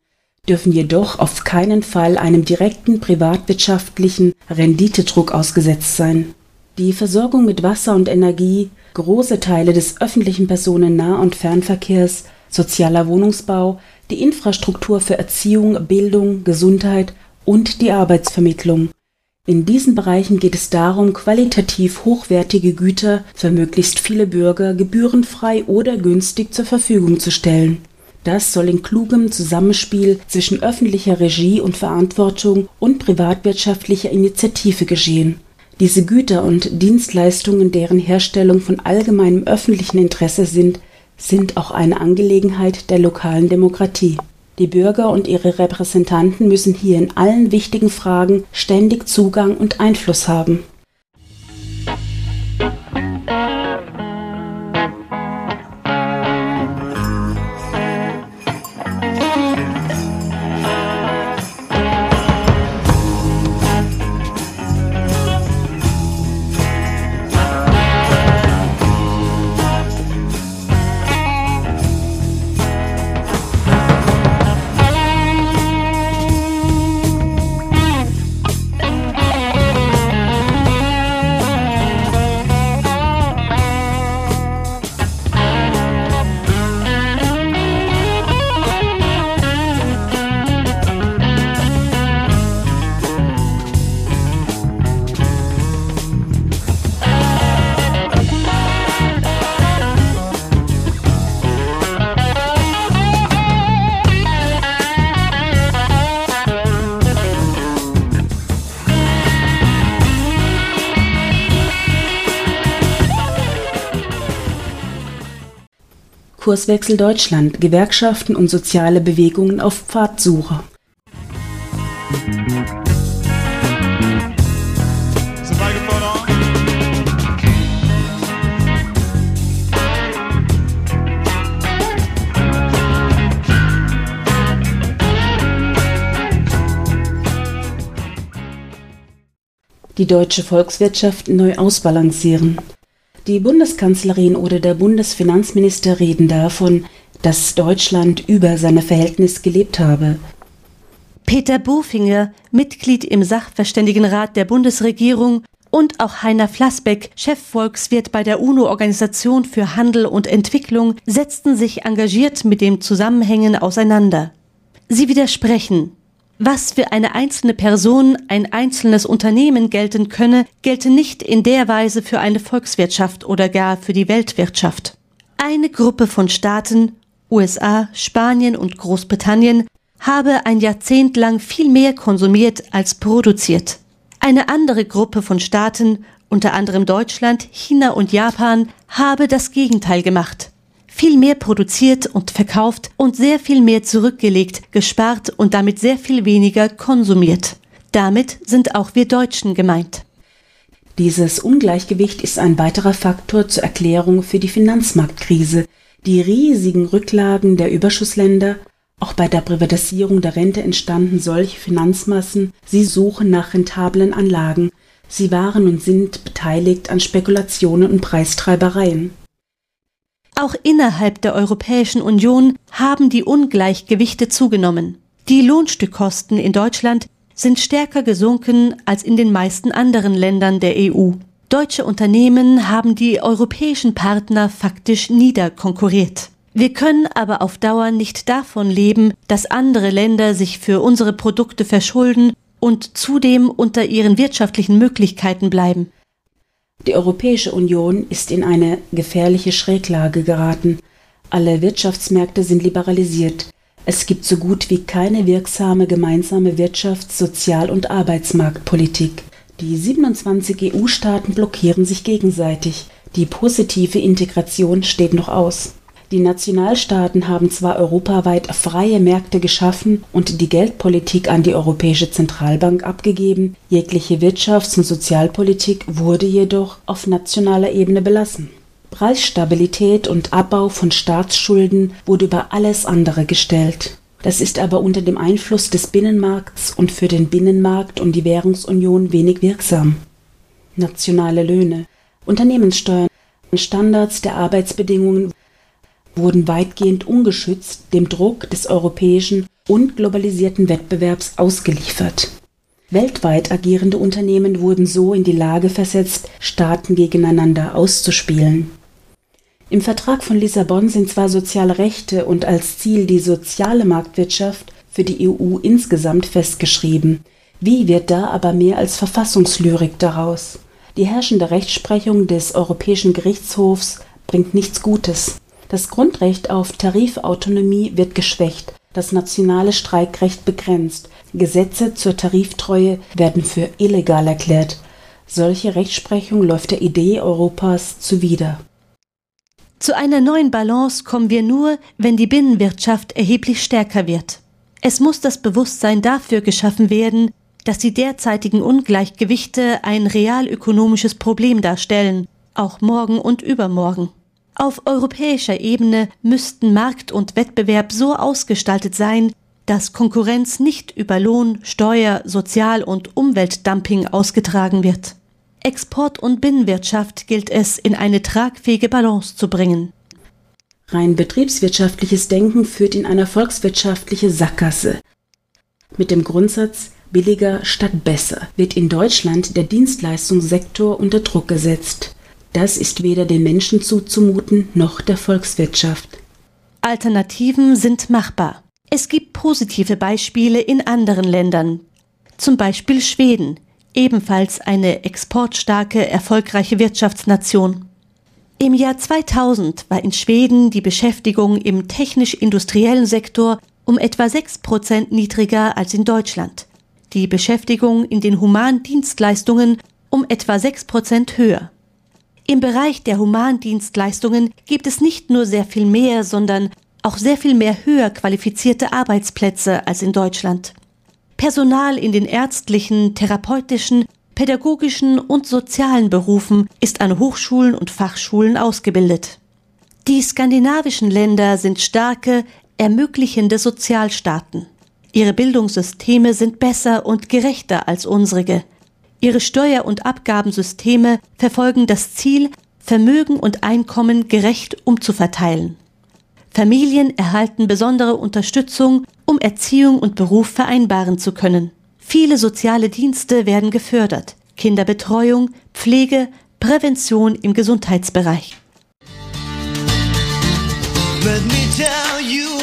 dürfen jedoch auf keinen Fall einem direkten privatwirtschaftlichen Renditedruck ausgesetzt sein. Die Versorgung mit Wasser und Energie, große Teile des öffentlichen Personennah- und Fernverkehrs, sozialer Wohnungsbau, die Infrastruktur für Erziehung, Bildung, Gesundheit und die Arbeitsvermittlung in diesen Bereichen geht es darum, qualitativ hochwertige Güter für möglichst viele Bürger gebührenfrei oder günstig zur Verfügung zu stellen. Das soll in klugem Zusammenspiel zwischen öffentlicher Regie und Verantwortung und privatwirtschaftlicher Initiative geschehen. Diese Güter und Dienstleistungen, deren Herstellung von allgemeinem öffentlichen Interesse sind, sind auch eine Angelegenheit der lokalen Demokratie die Bürger und ihre Repräsentanten müssen hier in allen wichtigen Fragen ständig Zugang und Einfluss haben. Kurswechsel Deutschland, Gewerkschaften und soziale Bewegungen auf Pfadsuche. Die deutsche Volkswirtschaft neu ausbalancieren. Die Bundeskanzlerin oder der Bundesfinanzminister reden davon, dass Deutschland über seine Verhältnis gelebt habe. Peter Bofinger, Mitglied im Sachverständigenrat der Bundesregierung, und auch Heiner Flassbeck, Chefvolkswirt bei der UNO-Organisation für Handel und Entwicklung, setzten sich engagiert mit den Zusammenhängen auseinander. Sie widersprechen, was für eine einzelne Person, ein einzelnes Unternehmen gelten könne, gelte nicht in der Weise für eine Volkswirtschaft oder gar für die Weltwirtschaft. Eine Gruppe von Staaten, USA, Spanien und Großbritannien, habe ein Jahrzehnt lang viel mehr konsumiert als produziert. Eine andere Gruppe von Staaten, unter anderem Deutschland, China und Japan, habe das Gegenteil gemacht. Viel mehr produziert und verkauft und sehr viel mehr zurückgelegt, gespart und damit sehr viel weniger konsumiert. Damit sind auch wir Deutschen gemeint. Dieses Ungleichgewicht ist ein weiterer Faktor zur Erklärung für die Finanzmarktkrise. Die riesigen Rücklagen der Überschussländer, auch bei der Privatisierung der Rente entstanden solche Finanzmassen, sie suchen nach rentablen Anlagen, sie waren und sind beteiligt an Spekulationen und Preistreibereien. Auch innerhalb der Europäischen Union haben die Ungleichgewichte zugenommen. Die Lohnstückkosten in Deutschland sind stärker gesunken als in den meisten anderen Ländern der EU. Deutsche Unternehmen haben die europäischen Partner faktisch niederkonkurriert. Wir können aber auf Dauer nicht davon leben, dass andere Länder sich für unsere Produkte verschulden und zudem unter ihren wirtschaftlichen Möglichkeiten bleiben. Die Europäische Union ist in eine gefährliche Schräglage geraten. Alle Wirtschaftsmärkte sind liberalisiert. Es gibt so gut wie keine wirksame gemeinsame Wirtschafts-, Sozial- und Arbeitsmarktpolitik. Die 27 EU-Staaten blockieren sich gegenseitig. Die positive Integration steht noch aus. Die Nationalstaaten haben zwar europaweit freie Märkte geschaffen und die Geldpolitik an die Europäische Zentralbank abgegeben, jegliche Wirtschafts- und Sozialpolitik wurde jedoch auf nationaler Ebene belassen. Preisstabilität und Abbau von Staatsschulden wurde über alles andere gestellt. Das ist aber unter dem Einfluss des Binnenmarkts und für den Binnenmarkt und die Währungsunion wenig wirksam. Nationale Löhne, Unternehmenssteuern, Standards der Arbeitsbedingungen wurden weitgehend ungeschützt dem Druck des europäischen und globalisierten Wettbewerbs ausgeliefert. Weltweit agierende Unternehmen wurden so in die Lage versetzt, Staaten gegeneinander auszuspielen. Im Vertrag von Lissabon sind zwar soziale Rechte und als Ziel die soziale Marktwirtschaft für die EU insgesamt festgeschrieben. Wie wird da aber mehr als Verfassungslyrik daraus? Die herrschende Rechtsprechung des Europäischen Gerichtshofs bringt nichts Gutes. Das Grundrecht auf Tarifautonomie wird geschwächt, das nationale Streikrecht begrenzt, Gesetze zur Tariftreue werden für illegal erklärt. Solche Rechtsprechung läuft der Idee Europas zuwider. Zu einer neuen Balance kommen wir nur, wenn die Binnenwirtschaft erheblich stärker wird. Es muss das Bewusstsein dafür geschaffen werden, dass die derzeitigen Ungleichgewichte ein realökonomisches Problem darstellen, auch morgen und übermorgen. Auf europäischer Ebene müssten Markt und Wettbewerb so ausgestaltet sein, dass Konkurrenz nicht über Lohn, Steuer, Sozial- und Umweltdumping ausgetragen wird. Export und Binnenwirtschaft gilt es in eine tragfähige Balance zu bringen. Rein betriebswirtschaftliches Denken führt in eine volkswirtschaftliche Sackgasse. Mit dem Grundsatz billiger statt besser wird in Deutschland der Dienstleistungssektor unter Druck gesetzt. Das ist weder den Menschen zuzumuten noch der Volkswirtschaft. Alternativen sind machbar. Es gibt positive Beispiele in anderen Ländern, zum Beispiel Schweden, ebenfalls eine exportstarke, erfolgreiche Wirtschaftsnation. Im Jahr 2000 war in Schweden die Beschäftigung im technisch-industriellen Sektor um etwa sechs Prozent niedriger als in Deutschland, die Beschäftigung in den Humandienstleistungen um etwa sechs Prozent höher. Im Bereich der Humandienstleistungen gibt es nicht nur sehr viel mehr, sondern auch sehr viel mehr höher qualifizierte Arbeitsplätze als in Deutschland. Personal in den ärztlichen, therapeutischen, pädagogischen und sozialen Berufen ist an Hochschulen und Fachschulen ausgebildet. Die skandinavischen Länder sind starke, ermöglichende Sozialstaaten. Ihre Bildungssysteme sind besser und gerechter als unsere. Ihre Steuer- und Abgabensysteme verfolgen das Ziel, Vermögen und Einkommen gerecht umzuverteilen. Familien erhalten besondere Unterstützung, um Erziehung und Beruf vereinbaren zu können. Viele soziale Dienste werden gefördert. Kinderbetreuung, Pflege, Prävention im Gesundheitsbereich. Let me tell you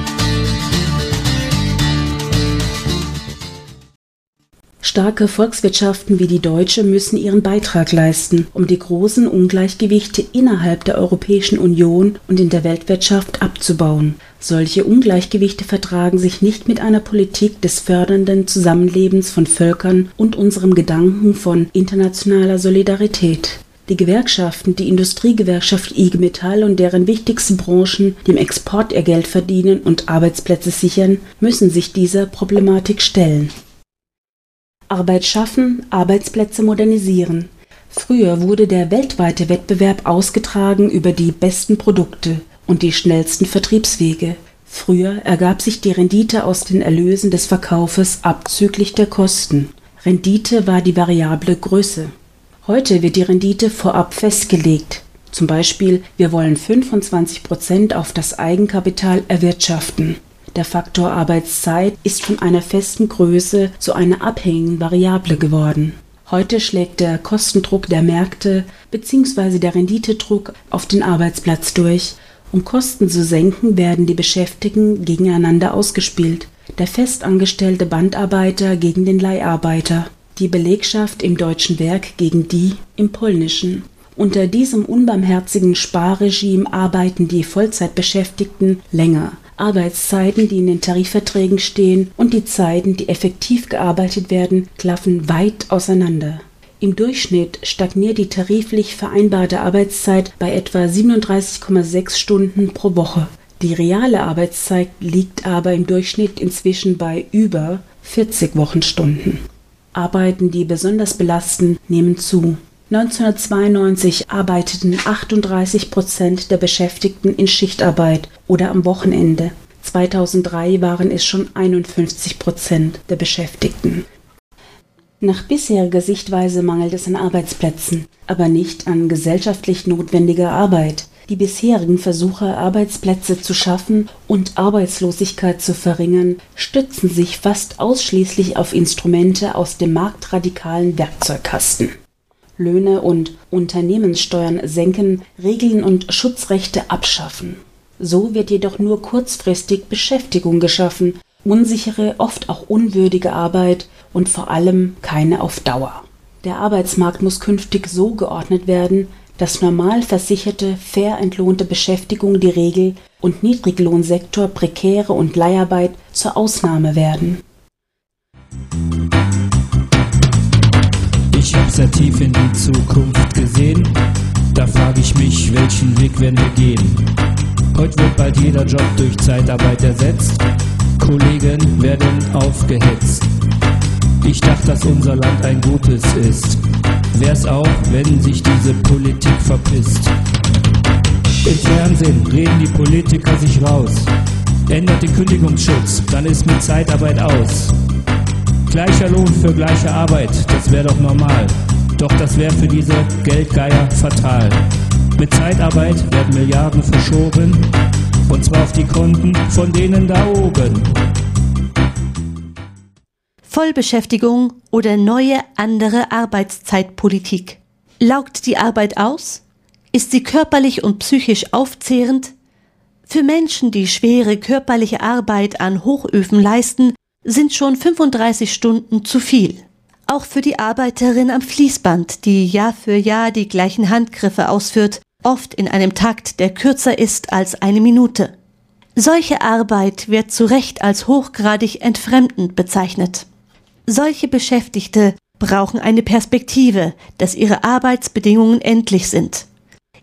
Starke Volkswirtschaften wie die deutsche müssen ihren Beitrag leisten, um die großen Ungleichgewichte innerhalb der Europäischen Union und in der Weltwirtschaft abzubauen. Solche Ungleichgewichte vertragen sich nicht mit einer Politik des fördernden Zusammenlebens von Völkern und unserem Gedanken von internationaler Solidarität. Die Gewerkschaften, die Industriegewerkschaft IG Metall und deren wichtigsten Branchen, die im Export ihr Geld verdienen und Arbeitsplätze sichern, müssen sich dieser Problematik stellen. Arbeit schaffen, Arbeitsplätze modernisieren. Früher wurde der weltweite Wettbewerb ausgetragen über die besten Produkte und die schnellsten Vertriebswege. Früher ergab sich die Rendite aus den Erlösen des Verkaufes abzüglich der Kosten. Rendite war die variable Größe. Heute wird die Rendite vorab festgelegt. Zum Beispiel, wir wollen 25 Prozent auf das Eigenkapital erwirtschaften. Der Faktor Arbeitszeit ist von einer festen Größe zu einer abhängigen Variable geworden. Heute schlägt der Kostendruck der Märkte bzw. der Renditedruck auf den Arbeitsplatz durch. Um Kosten zu senken, werden die Beschäftigten gegeneinander ausgespielt. Der festangestellte Bandarbeiter gegen den Leiharbeiter, die Belegschaft im deutschen Werk gegen die im polnischen. Unter diesem unbarmherzigen Sparregime arbeiten die Vollzeitbeschäftigten länger, Arbeitszeiten, die in den Tarifverträgen stehen, und die Zeiten, die effektiv gearbeitet werden, klaffen weit auseinander. Im Durchschnitt stagniert die tariflich vereinbarte Arbeitszeit bei etwa 37,6 Stunden pro Woche. Die reale Arbeitszeit liegt aber im Durchschnitt inzwischen bei über 40 Wochenstunden. Arbeiten, die besonders belasten, nehmen zu. 1992 arbeiteten 38 Prozent der Beschäftigten in Schichtarbeit oder am Wochenende. 2003 waren es schon 51 Prozent der Beschäftigten. Nach bisheriger Sichtweise mangelt es an Arbeitsplätzen, aber nicht an gesellschaftlich notwendiger Arbeit. Die bisherigen Versuche, Arbeitsplätze zu schaffen und Arbeitslosigkeit zu verringern, stützen sich fast ausschließlich auf Instrumente aus dem marktradikalen Werkzeugkasten. Löhne und Unternehmenssteuern senken, Regeln und Schutzrechte abschaffen. So wird jedoch nur kurzfristig Beschäftigung geschaffen, unsichere, oft auch unwürdige Arbeit und vor allem keine auf Dauer. Der Arbeitsmarkt muss künftig so geordnet werden, dass normal versicherte, fair entlohnte Beschäftigung die Regel und Niedriglohnsektor, prekäre und Leiharbeit zur Ausnahme werden. Sehr tief in die Zukunft gesehen. Da frag ich mich, welchen Weg werden wir gehen? Heute wird bald jeder Job durch Zeitarbeit ersetzt. Kollegen werden aufgehetzt. Ich dachte, dass unser Land ein gutes ist. Wär's auch, wenn sich diese Politik verpisst. Im Fernsehen reden die Politiker sich raus. Ändert den Kündigungsschutz, dann ist mit Zeitarbeit aus. Gleicher Lohn für gleiche Arbeit, das wäre doch normal. Doch das wäre für diese Geldgeier fatal. Mit Zeitarbeit werden Milliarden verschoben, und zwar auf die Konten von denen da oben. Vollbeschäftigung oder neue andere Arbeitszeitpolitik. Laugt die Arbeit aus? Ist sie körperlich und psychisch aufzehrend? Für Menschen, die schwere körperliche Arbeit an Hochöfen leisten, sind schon 35 Stunden zu viel. Auch für die Arbeiterin am Fließband, die Jahr für Jahr die gleichen Handgriffe ausführt, oft in einem Takt, der kürzer ist als eine Minute. Solche Arbeit wird zu Recht als hochgradig entfremdend bezeichnet. Solche Beschäftigte brauchen eine Perspektive, dass ihre Arbeitsbedingungen endlich sind.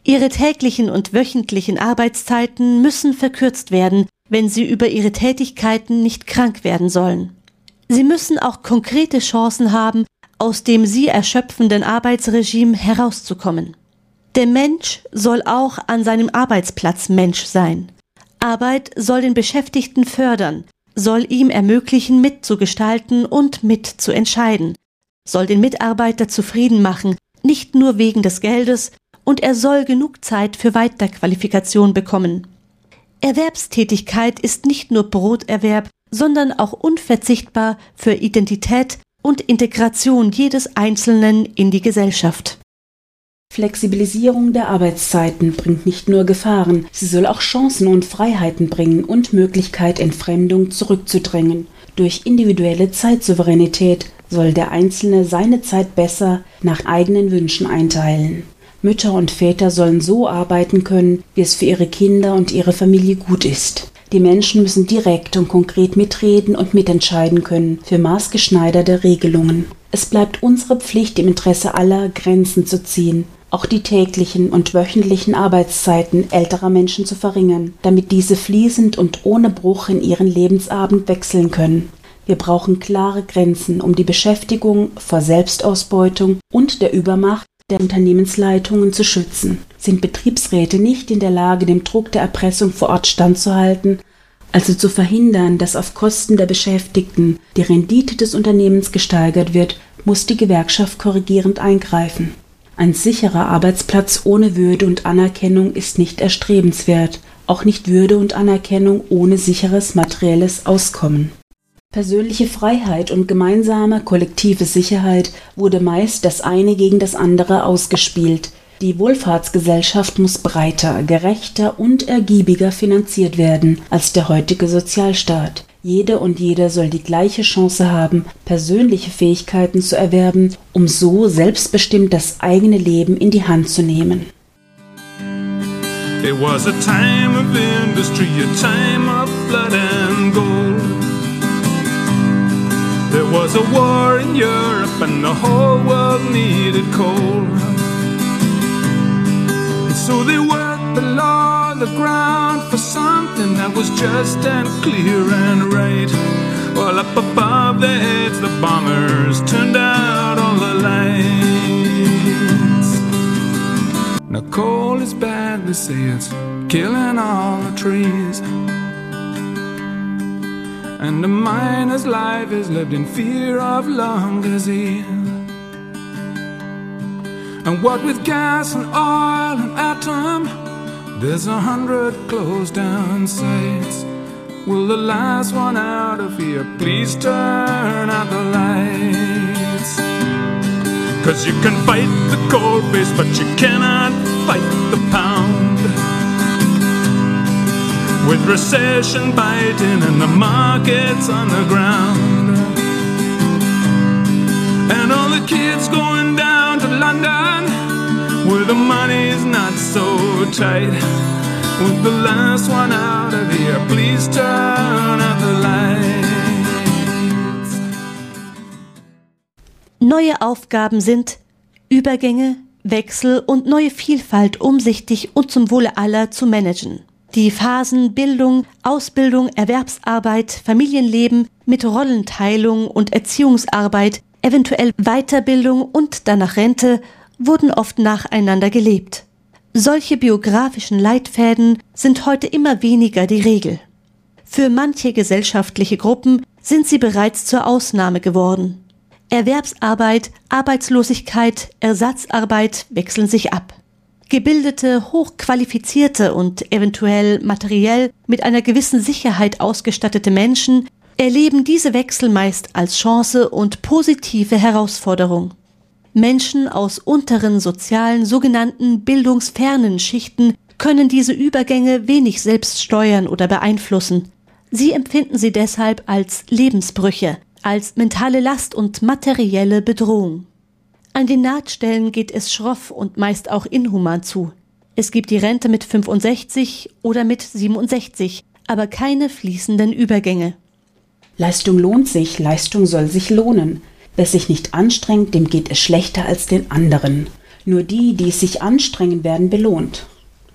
Ihre täglichen und wöchentlichen Arbeitszeiten müssen verkürzt werden, wenn sie über ihre Tätigkeiten nicht krank werden sollen. Sie müssen auch konkrete Chancen haben, aus dem sie erschöpfenden Arbeitsregime herauszukommen. Der Mensch soll auch an seinem Arbeitsplatz Mensch sein. Arbeit soll den Beschäftigten fördern, soll ihm ermöglichen, mitzugestalten und mitzuentscheiden, soll den Mitarbeiter zufrieden machen, nicht nur wegen des Geldes, und er soll genug Zeit für Weiterqualifikation bekommen. Erwerbstätigkeit ist nicht nur Broterwerb, sondern auch unverzichtbar für Identität und Integration jedes Einzelnen in die Gesellschaft. Flexibilisierung der Arbeitszeiten bringt nicht nur Gefahren, sie soll auch Chancen und Freiheiten bringen und Möglichkeit, Entfremdung zurückzudrängen. Durch individuelle Zeitsouveränität soll der Einzelne seine Zeit besser nach eigenen Wünschen einteilen. Mütter und Väter sollen so arbeiten können, wie es für ihre Kinder und ihre Familie gut ist. Die Menschen müssen direkt und konkret mitreden und mitentscheiden können für maßgeschneiderte Regelungen. Es bleibt unsere Pflicht, im Interesse aller Grenzen zu ziehen, auch die täglichen und wöchentlichen Arbeitszeiten älterer Menschen zu verringern, damit diese fließend und ohne Bruch in ihren Lebensabend wechseln können. Wir brauchen klare Grenzen, um die Beschäftigung vor Selbstausbeutung und der Übermacht der Unternehmensleitungen zu schützen. Sind Betriebsräte nicht in der Lage, dem Druck der Erpressung vor Ort standzuhalten, also zu verhindern, dass auf Kosten der Beschäftigten die Rendite des Unternehmens gesteigert wird, muss die Gewerkschaft korrigierend eingreifen. Ein sicherer Arbeitsplatz ohne Würde und Anerkennung ist nicht erstrebenswert, auch nicht Würde und Anerkennung ohne sicheres materielles Auskommen. Persönliche Freiheit und gemeinsame kollektive Sicherheit wurde meist das eine gegen das andere ausgespielt. Die Wohlfahrtsgesellschaft muss breiter, gerechter und ergiebiger finanziert werden als der heutige Sozialstaat. Jede und jeder soll die gleiche Chance haben, persönliche Fähigkeiten zu erwerben, um so selbstbestimmt das eigene Leben in die Hand zu nehmen. It was a time of industry, a time of blood and gold. There was a war in Europe and the whole world needed coal. And so they worked below the ground for something that was just and clear and right. While up above their heads, the bombers turned out all the lights. Now coal is bad, they say it's killing all the trees. And a miner's life is lived in fear of lung disease. And what with gas and oil and atom, there's a hundred closed down sites. Will the last one out of here please turn out the lights? Cause you can fight the cold face, but you cannot fight the pound. With recession biting and the markets on the ground. And all the kids going down to London where the money's not so tight. With the last one out of here, please turn out the lights. Neue Aufgaben sind Übergänge, Wechsel und neue Vielfalt umsichtig und zum Wohle aller zu managen. Die Phasen Bildung, Ausbildung, Erwerbsarbeit, Familienleben mit Rollenteilung und Erziehungsarbeit, eventuell Weiterbildung und danach Rente wurden oft nacheinander gelebt. Solche biografischen Leitfäden sind heute immer weniger die Regel. Für manche gesellschaftliche Gruppen sind sie bereits zur Ausnahme geworden. Erwerbsarbeit, Arbeitslosigkeit, Ersatzarbeit wechseln sich ab. Gebildete, hochqualifizierte und eventuell materiell mit einer gewissen Sicherheit ausgestattete Menschen erleben diese Wechsel meist als Chance und positive Herausforderung. Menschen aus unteren sozialen sogenannten bildungsfernen Schichten können diese Übergänge wenig selbst steuern oder beeinflussen. Sie empfinden sie deshalb als Lebensbrüche, als mentale Last und materielle Bedrohung. An den Nahtstellen geht es schroff und meist auch inhuman zu. Es gibt die Rente mit 65 oder mit 67, aber keine fließenden Übergänge. Leistung lohnt sich, Leistung soll sich lohnen. Wer sich nicht anstrengt, dem geht es schlechter als den anderen. Nur die, die sich anstrengen, werden belohnt.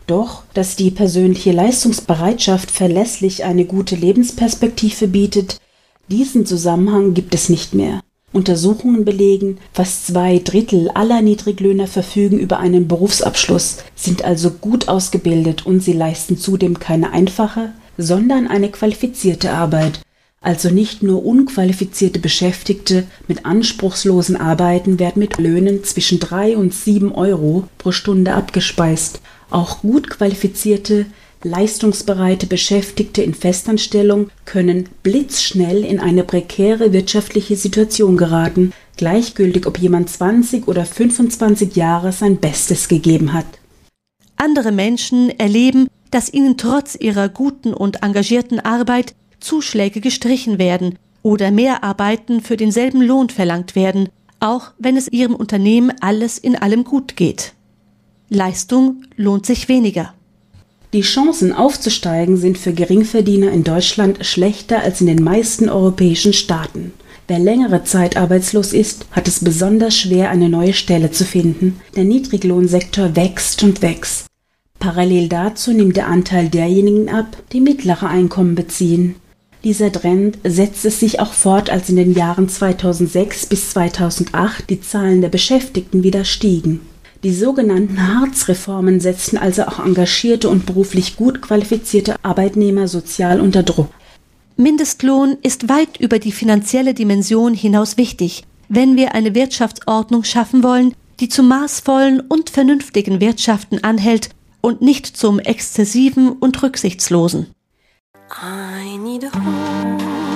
Doch, dass die persönliche Leistungsbereitschaft verlässlich eine gute Lebensperspektive bietet, diesen Zusammenhang gibt es nicht mehr. Untersuchungen belegen, fast zwei Drittel aller Niedriglöhner verfügen über einen Berufsabschluss, sind also gut ausgebildet und sie leisten zudem keine einfache, sondern eine qualifizierte Arbeit. Also nicht nur unqualifizierte Beschäftigte mit anspruchslosen Arbeiten werden mit Löhnen zwischen drei und sieben Euro pro Stunde abgespeist. Auch gut qualifizierte Leistungsbereite Beschäftigte in Festanstellung können blitzschnell in eine prekäre wirtschaftliche Situation geraten, gleichgültig ob jemand 20 oder 25 Jahre sein Bestes gegeben hat. Andere Menschen erleben, dass ihnen trotz ihrer guten und engagierten Arbeit Zuschläge gestrichen werden oder mehr Arbeiten für denselben Lohn verlangt werden, auch wenn es ihrem Unternehmen alles in allem gut geht. Leistung lohnt sich weniger. Die Chancen aufzusteigen sind für Geringverdiener in Deutschland schlechter als in den meisten europäischen Staaten. Wer längere Zeit arbeitslos ist, hat es besonders schwer, eine neue Stelle zu finden. Der Niedriglohnsektor wächst und wächst. Parallel dazu nimmt der Anteil derjenigen ab, die mittlere Einkommen beziehen. Dieser Trend setzte sich auch fort, als in den Jahren 2006 bis 2008 die Zahlen der Beschäftigten wieder stiegen. Die sogenannten Hartz-Reformen setzten also auch engagierte und beruflich gut qualifizierte Arbeitnehmer sozial unter Druck. Mindestlohn ist weit über die finanzielle Dimension hinaus wichtig, wenn wir eine Wirtschaftsordnung schaffen wollen, die zu maßvollen und vernünftigen Wirtschaften anhält und nicht zum exzessiven und rücksichtslosen. I need a home,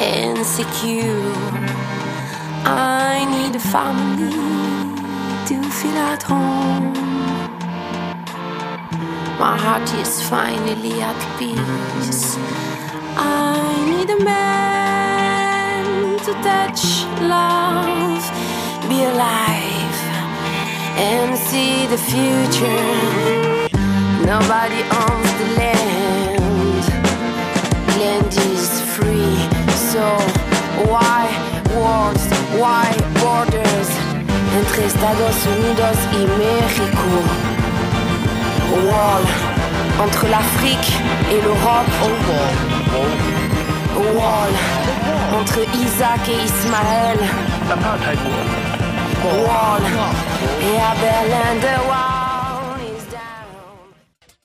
and secure. I need a family to feel at home. My heart is finally at peace. I need a man to touch love, be alive and see the future. Nobody owns the land, land is free. So why wars, why borders? Entre Estados Unidos y México. Wall entre l'Afrique et l'Europe. Wall entre Isaac et Ismaël. Wall. Ja, Berlin, the wall.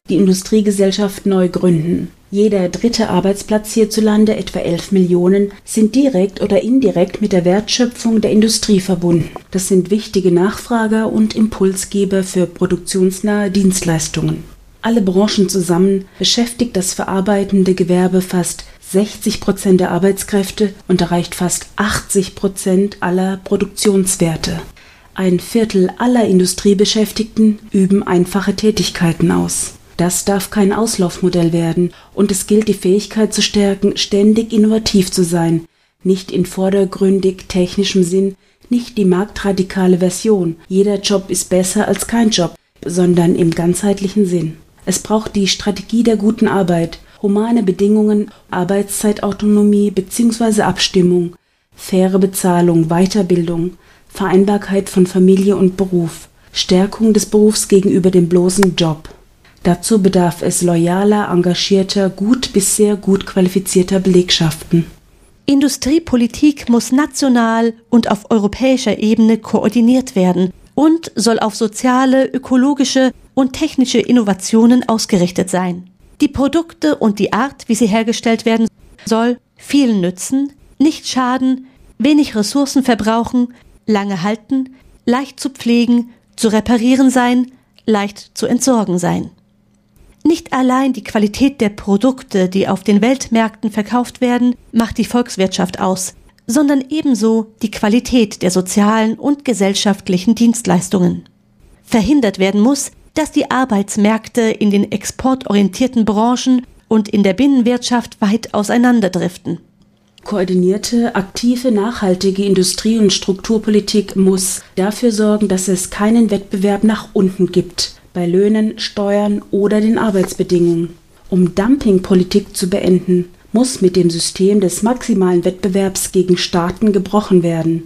Die Industriegesellschaft neu gründen. Jeder dritte Arbeitsplatz hierzulande, etwa 11 Millionen, sind direkt oder indirekt mit der Wertschöpfung der Industrie verbunden. Das sind wichtige Nachfrager und Impulsgeber für produktionsnahe Dienstleistungen. Alle Branchen zusammen beschäftigt das verarbeitende Gewerbe fast 60 Prozent der Arbeitskräfte und erreicht fast 80 Prozent aller Produktionswerte. Ein Viertel aller Industriebeschäftigten üben einfache Tätigkeiten aus. Das darf kein Auslaufmodell werden, und es gilt die Fähigkeit zu stärken, ständig innovativ zu sein, nicht in vordergründig technischem Sinn, nicht die marktradikale Version, jeder Job ist besser als kein Job, sondern im ganzheitlichen Sinn. Es braucht die Strategie der guten Arbeit, humane Bedingungen, Arbeitszeitautonomie bzw. Abstimmung, faire Bezahlung, Weiterbildung, Vereinbarkeit von Familie und Beruf, Stärkung des Berufs gegenüber dem bloßen Job. Dazu bedarf es loyaler, engagierter, gut bis sehr gut qualifizierter Belegschaften. Industriepolitik muss national und auf europäischer Ebene koordiniert werden und soll auf soziale, ökologische und technische Innovationen ausgerichtet sein. Die Produkte und die Art, wie sie hergestellt werden, soll vielen nützen, nicht schaden, wenig Ressourcen verbrauchen, lange halten, leicht zu pflegen, zu reparieren sein, leicht zu entsorgen sein. Nicht allein die Qualität der Produkte, die auf den Weltmärkten verkauft werden, macht die Volkswirtschaft aus, sondern ebenso die Qualität der sozialen und gesellschaftlichen Dienstleistungen. Verhindert werden muss, dass die Arbeitsmärkte in den exportorientierten Branchen und in der Binnenwirtschaft weit auseinanderdriften. Koordinierte, aktive, nachhaltige Industrie- und Strukturpolitik muss dafür sorgen, dass es keinen Wettbewerb nach unten gibt, bei Löhnen, Steuern oder den Arbeitsbedingungen. Um Dumpingpolitik zu beenden, muss mit dem System des maximalen Wettbewerbs gegen Staaten gebrochen werden.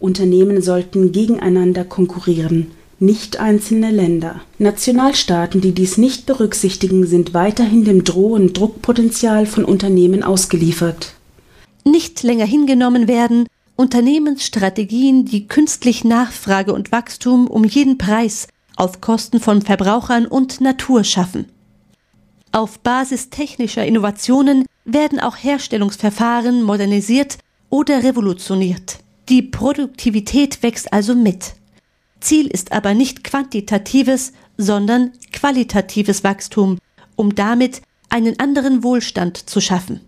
Unternehmen sollten gegeneinander konkurrieren nicht einzelne Länder. Nationalstaaten, die dies nicht berücksichtigen, sind weiterhin dem Droh- und Druckpotenzial von Unternehmen ausgeliefert. Nicht länger hingenommen werden Unternehmensstrategien, die künstlich Nachfrage und Wachstum um jeden Preis auf Kosten von Verbrauchern und Natur schaffen. Auf Basis technischer Innovationen werden auch Herstellungsverfahren modernisiert oder revolutioniert. Die Produktivität wächst also mit. Ziel ist aber nicht quantitatives, sondern qualitatives Wachstum, um damit einen anderen Wohlstand zu schaffen.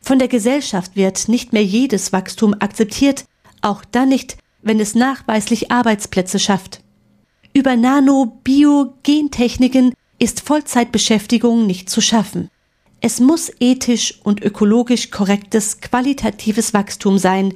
Von der Gesellschaft wird nicht mehr jedes Wachstum akzeptiert, auch dann nicht, wenn es nachweislich Arbeitsplätze schafft. Über Nano, Bio, Gentechniken ist Vollzeitbeschäftigung nicht zu schaffen. Es muss ethisch und ökologisch korrektes, qualitatives Wachstum sein.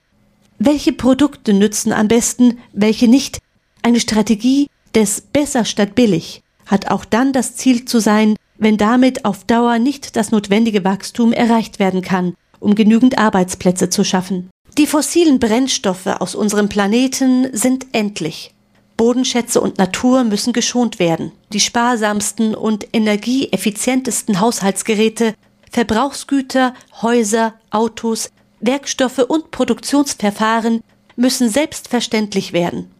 Welche Produkte nützen am besten, welche nicht? Eine Strategie des besser statt billig hat auch dann das Ziel zu sein, wenn damit auf Dauer nicht das notwendige Wachstum erreicht werden kann, um genügend Arbeitsplätze zu schaffen. Die fossilen Brennstoffe aus unserem Planeten sind endlich. Bodenschätze und Natur müssen geschont werden. Die sparsamsten und energieeffizientesten Haushaltsgeräte, Verbrauchsgüter, Häuser, Autos, Werkstoffe und Produktionsverfahren müssen selbstverständlich werden.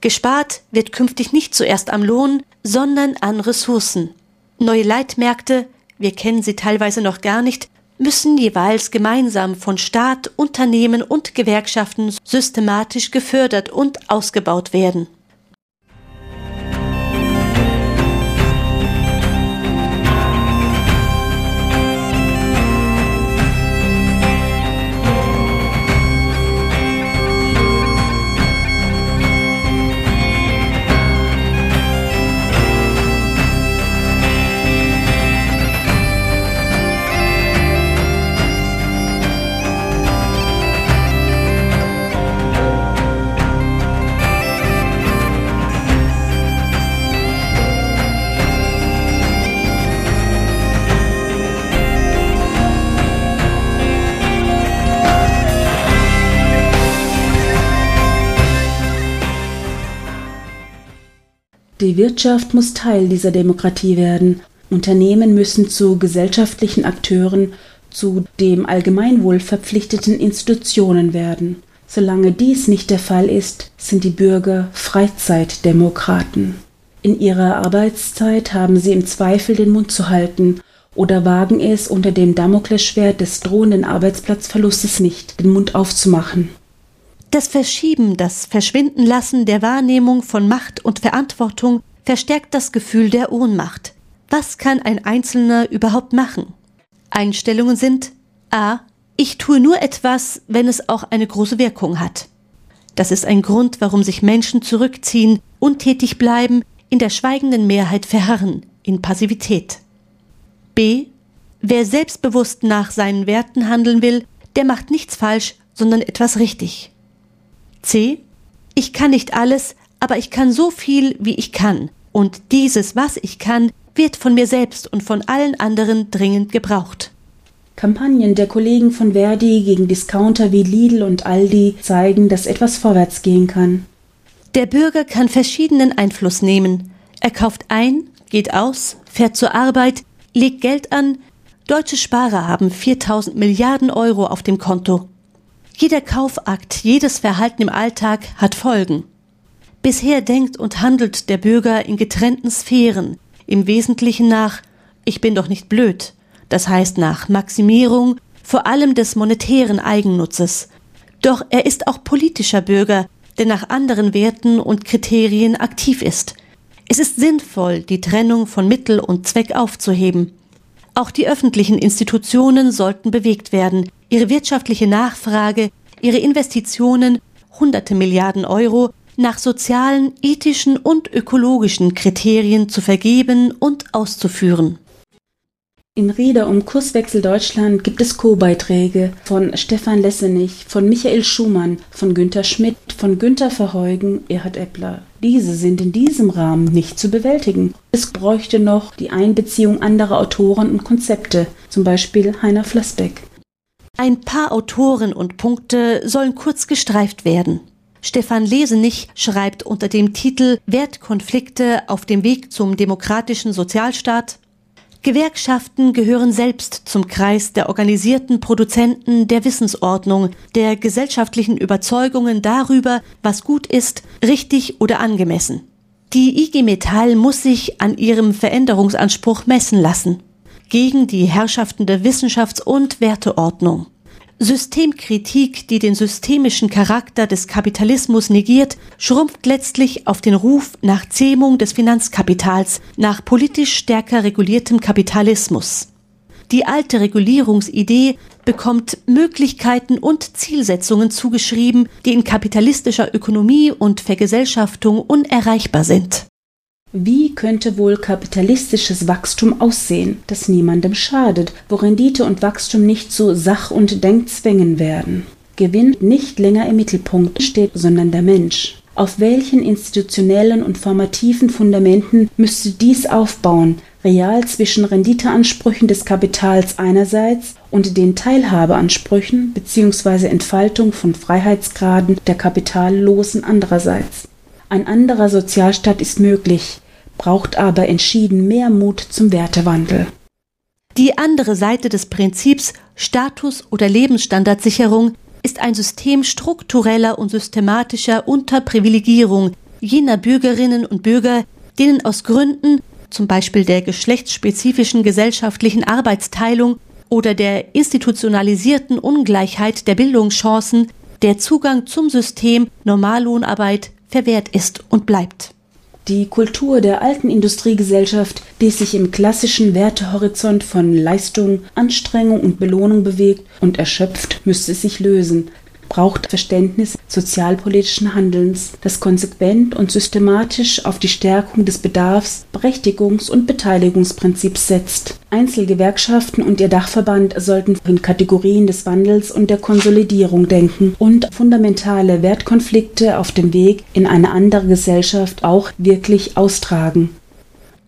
Gespart wird künftig nicht zuerst am Lohn, sondern an Ressourcen. Neue Leitmärkte, wir kennen sie teilweise noch gar nicht, müssen jeweils gemeinsam von Staat, Unternehmen und Gewerkschaften systematisch gefördert und ausgebaut werden. Die Wirtschaft muss Teil dieser Demokratie werden. Unternehmen müssen zu gesellschaftlichen Akteuren, zu dem Allgemeinwohl verpflichteten Institutionen werden. Solange dies nicht der Fall ist, sind die Bürger Freizeitdemokraten. In ihrer Arbeitszeit haben sie im Zweifel den Mund zu halten oder wagen es unter dem Damoklesschwert des drohenden Arbeitsplatzverlustes nicht, den Mund aufzumachen. Das Verschieben, das Verschwindenlassen der Wahrnehmung von Macht und Verantwortung verstärkt das Gefühl der Ohnmacht. Was kann ein Einzelner überhaupt machen? Einstellungen sind a. Ich tue nur etwas, wenn es auch eine große Wirkung hat. Das ist ein Grund, warum sich Menschen zurückziehen, untätig bleiben, in der schweigenden Mehrheit verharren, in Passivität. B. Wer selbstbewusst nach seinen Werten handeln will, der macht nichts falsch, sondern etwas richtig. C. Ich kann nicht alles, aber ich kann so viel, wie ich kann. Und dieses, was ich kann, wird von mir selbst und von allen anderen dringend gebraucht. Kampagnen der Kollegen von Verdi gegen Discounter wie Lidl und Aldi zeigen, dass etwas vorwärts gehen kann. Der Bürger kann verschiedenen Einfluss nehmen. Er kauft ein, geht aus, fährt zur Arbeit, legt Geld an. Deutsche Sparer haben 4000 Milliarden Euro auf dem Konto. Jeder Kaufakt, jedes Verhalten im Alltag hat Folgen. Bisher denkt und handelt der Bürger in getrennten Sphären, im Wesentlichen nach Ich bin doch nicht blöd, das heißt nach Maximierung vor allem des monetären Eigennutzes. Doch er ist auch politischer Bürger, der nach anderen Werten und Kriterien aktiv ist. Es ist sinnvoll, die Trennung von Mittel und Zweck aufzuheben. Auch die öffentlichen Institutionen sollten bewegt werden, ihre wirtschaftliche Nachfrage, ihre Investitionen, hunderte Milliarden Euro, nach sozialen, ethischen und ökologischen Kriterien zu vergeben und auszuführen. In Rieder um Kurswechsel Deutschland gibt es Co-Beiträge von Stefan Lessenich, von Michael Schumann, von Günter Schmidt, von Günter Verheugen, Erhard Eppler. Diese sind in diesem Rahmen nicht zu bewältigen. Es bräuchte noch die Einbeziehung anderer Autoren und Konzepte, zum Beispiel Heiner Flassbeck. Ein paar Autoren und Punkte sollen kurz gestreift werden. Stefan Lesenich schreibt unter dem Titel Wertkonflikte auf dem Weg zum demokratischen Sozialstaat Gewerkschaften gehören selbst zum Kreis der organisierten Produzenten der Wissensordnung, der gesellschaftlichen Überzeugungen darüber, was gut ist, richtig oder angemessen. Die IG Metall muss sich an ihrem Veränderungsanspruch messen lassen. Gegen die herrschaftende Wissenschafts- und Werteordnung. Systemkritik, die den systemischen Charakter des Kapitalismus negiert, schrumpft letztlich auf den Ruf nach Zähmung des Finanzkapitals, nach politisch stärker reguliertem Kapitalismus. Die alte Regulierungsidee bekommt Möglichkeiten und Zielsetzungen zugeschrieben, die in kapitalistischer Ökonomie und Vergesellschaftung unerreichbar sind. Wie könnte wohl kapitalistisches Wachstum aussehen, das niemandem schadet, wo Rendite und Wachstum nicht zu Sach- und Denkzwängen werden? Gewinn nicht länger im Mittelpunkt steht, sondern der Mensch. Auf welchen institutionellen und formativen Fundamenten müsste dies aufbauen, real zwischen Renditeansprüchen des Kapitals einerseits und den Teilhabeansprüchen bzw. Entfaltung von Freiheitsgraden der Kapitallosen andererseits? Ein anderer Sozialstaat ist möglich, braucht aber entschieden mehr Mut zum Wertewandel. Die andere Seite des Prinzips Status- oder Lebensstandardsicherung ist ein System struktureller und systematischer Unterprivilegierung jener Bürgerinnen und Bürger, denen aus Gründen zum Beispiel der geschlechtsspezifischen gesellschaftlichen Arbeitsteilung oder der institutionalisierten Ungleichheit der Bildungschancen der Zugang zum System Normallohnarbeit verwehrt ist und bleibt. Die Kultur der alten Industriegesellschaft, die sich im klassischen Wertehorizont von Leistung, Anstrengung und Belohnung bewegt und erschöpft, müsste sich lösen, braucht Verständnis sozialpolitischen Handelns, das konsequent und systematisch auf die Stärkung des Bedarfs, Berechtigungs- und Beteiligungsprinzips setzt. Einzelgewerkschaften und ihr Dachverband sollten in Kategorien des Wandels und der Konsolidierung denken und fundamentale Wertkonflikte auf dem Weg in eine andere Gesellschaft auch wirklich austragen.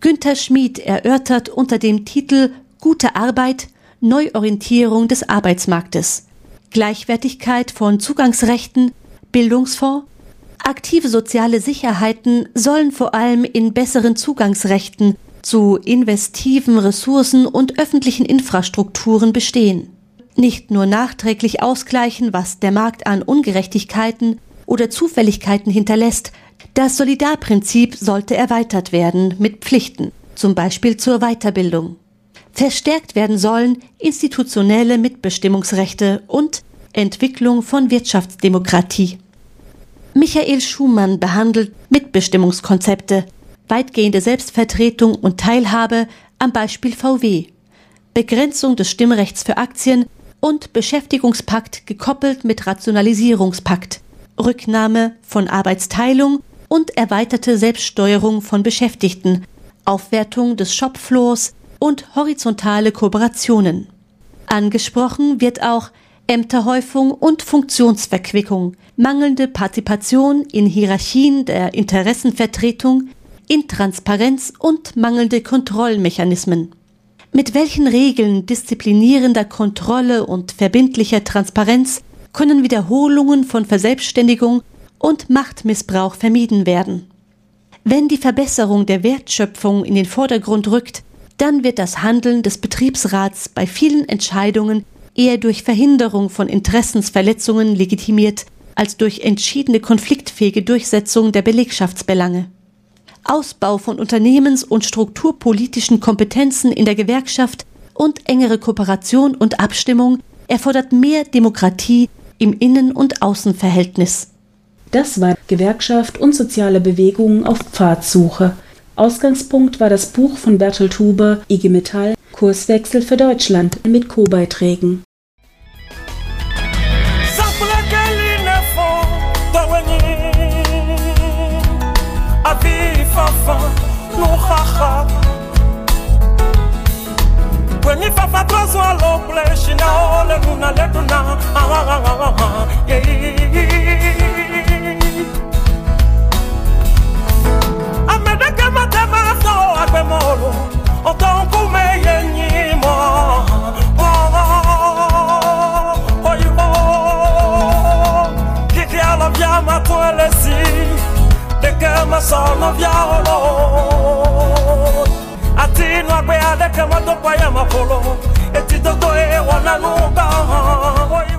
Günter Schmid erörtert unter dem Titel Gute Arbeit Neuorientierung des Arbeitsmarktes Gleichwertigkeit von Zugangsrechten, Bildungsfonds, aktive soziale Sicherheiten sollen vor allem in besseren Zugangsrechten zu investiven Ressourcen und öffentlichen Infrastrukturen bestehen. Nicht nur nachträglich ausgleichen, was der Markt an Ungerechtigkeiten oder Zufälligkeiten hinterlässt, das Solidarprinzip sollte erweitert werden mit Pflichten, zum Beispiel zur Weiterbildung. Verstärkt werden sollen institutionelle Mitbestimmungsrechte und Entwicklung von Wirtschaftsdemokratie. Michael Schumann behandelt Mitbestimmungskonzepte, weitgehende Selbstvertretung und Teilhabe am Beispiel VW, Begrenzung des Stimmrechts für Aktien und Beschäftigungspakt gekoppelt mit Rationalisierungspakt, Rücknahme von Arbeitsteilung und erweiterte Selbststeuerung von Beschäftigten, Aufwertung des Shopfloors, und horizontale Kooperationen. Angesprochen wird auch Ämterhäufung und Funktionsverquickung, mangelnde Partizipation in Hierarchien der Interessenvertretung, Intransparenz und mangelnde Kontrollmechanismen. Mit welchen Regeln disziplinierender Kontrolle und verbindlicher Transparenz können Wiederholungen von Verselbstständigung und Machtmissbrauch vermieden werden? Wenn die Verbesserung der Wertschöpfung in den Vordergrund rückt, dann wird das Handeln des Betriebsrats bei vielen Entscheidungen eher durch Verhinderung von Interessensverletzungen legitimiert als durch entschiedene konfliktfähige Durchsetzung der Belegschaftsbelange. Ausbau von Unternehmens- und strukturpolitischen Kompetenzen in der Gewerkschaft und engere Kooperation und Abstimmung erfordert mehr Demokratie im Innen- und Außenverhältnis. Das war Gewerkschaft und soziale Bewegungen auf Pfadsuche. Ausgangspunkt war das Buch von Bertolt Huber IG Metall Kurswechsel für Deutschland mit Co-Beiträgen. Kwenye jakby molu O tą kumeję nimo Oi o Kikiala vyama tuelesi Dekema sono vyalo Atino agbe adekema dopa yama polo Eti dodo e wananu gahan Oi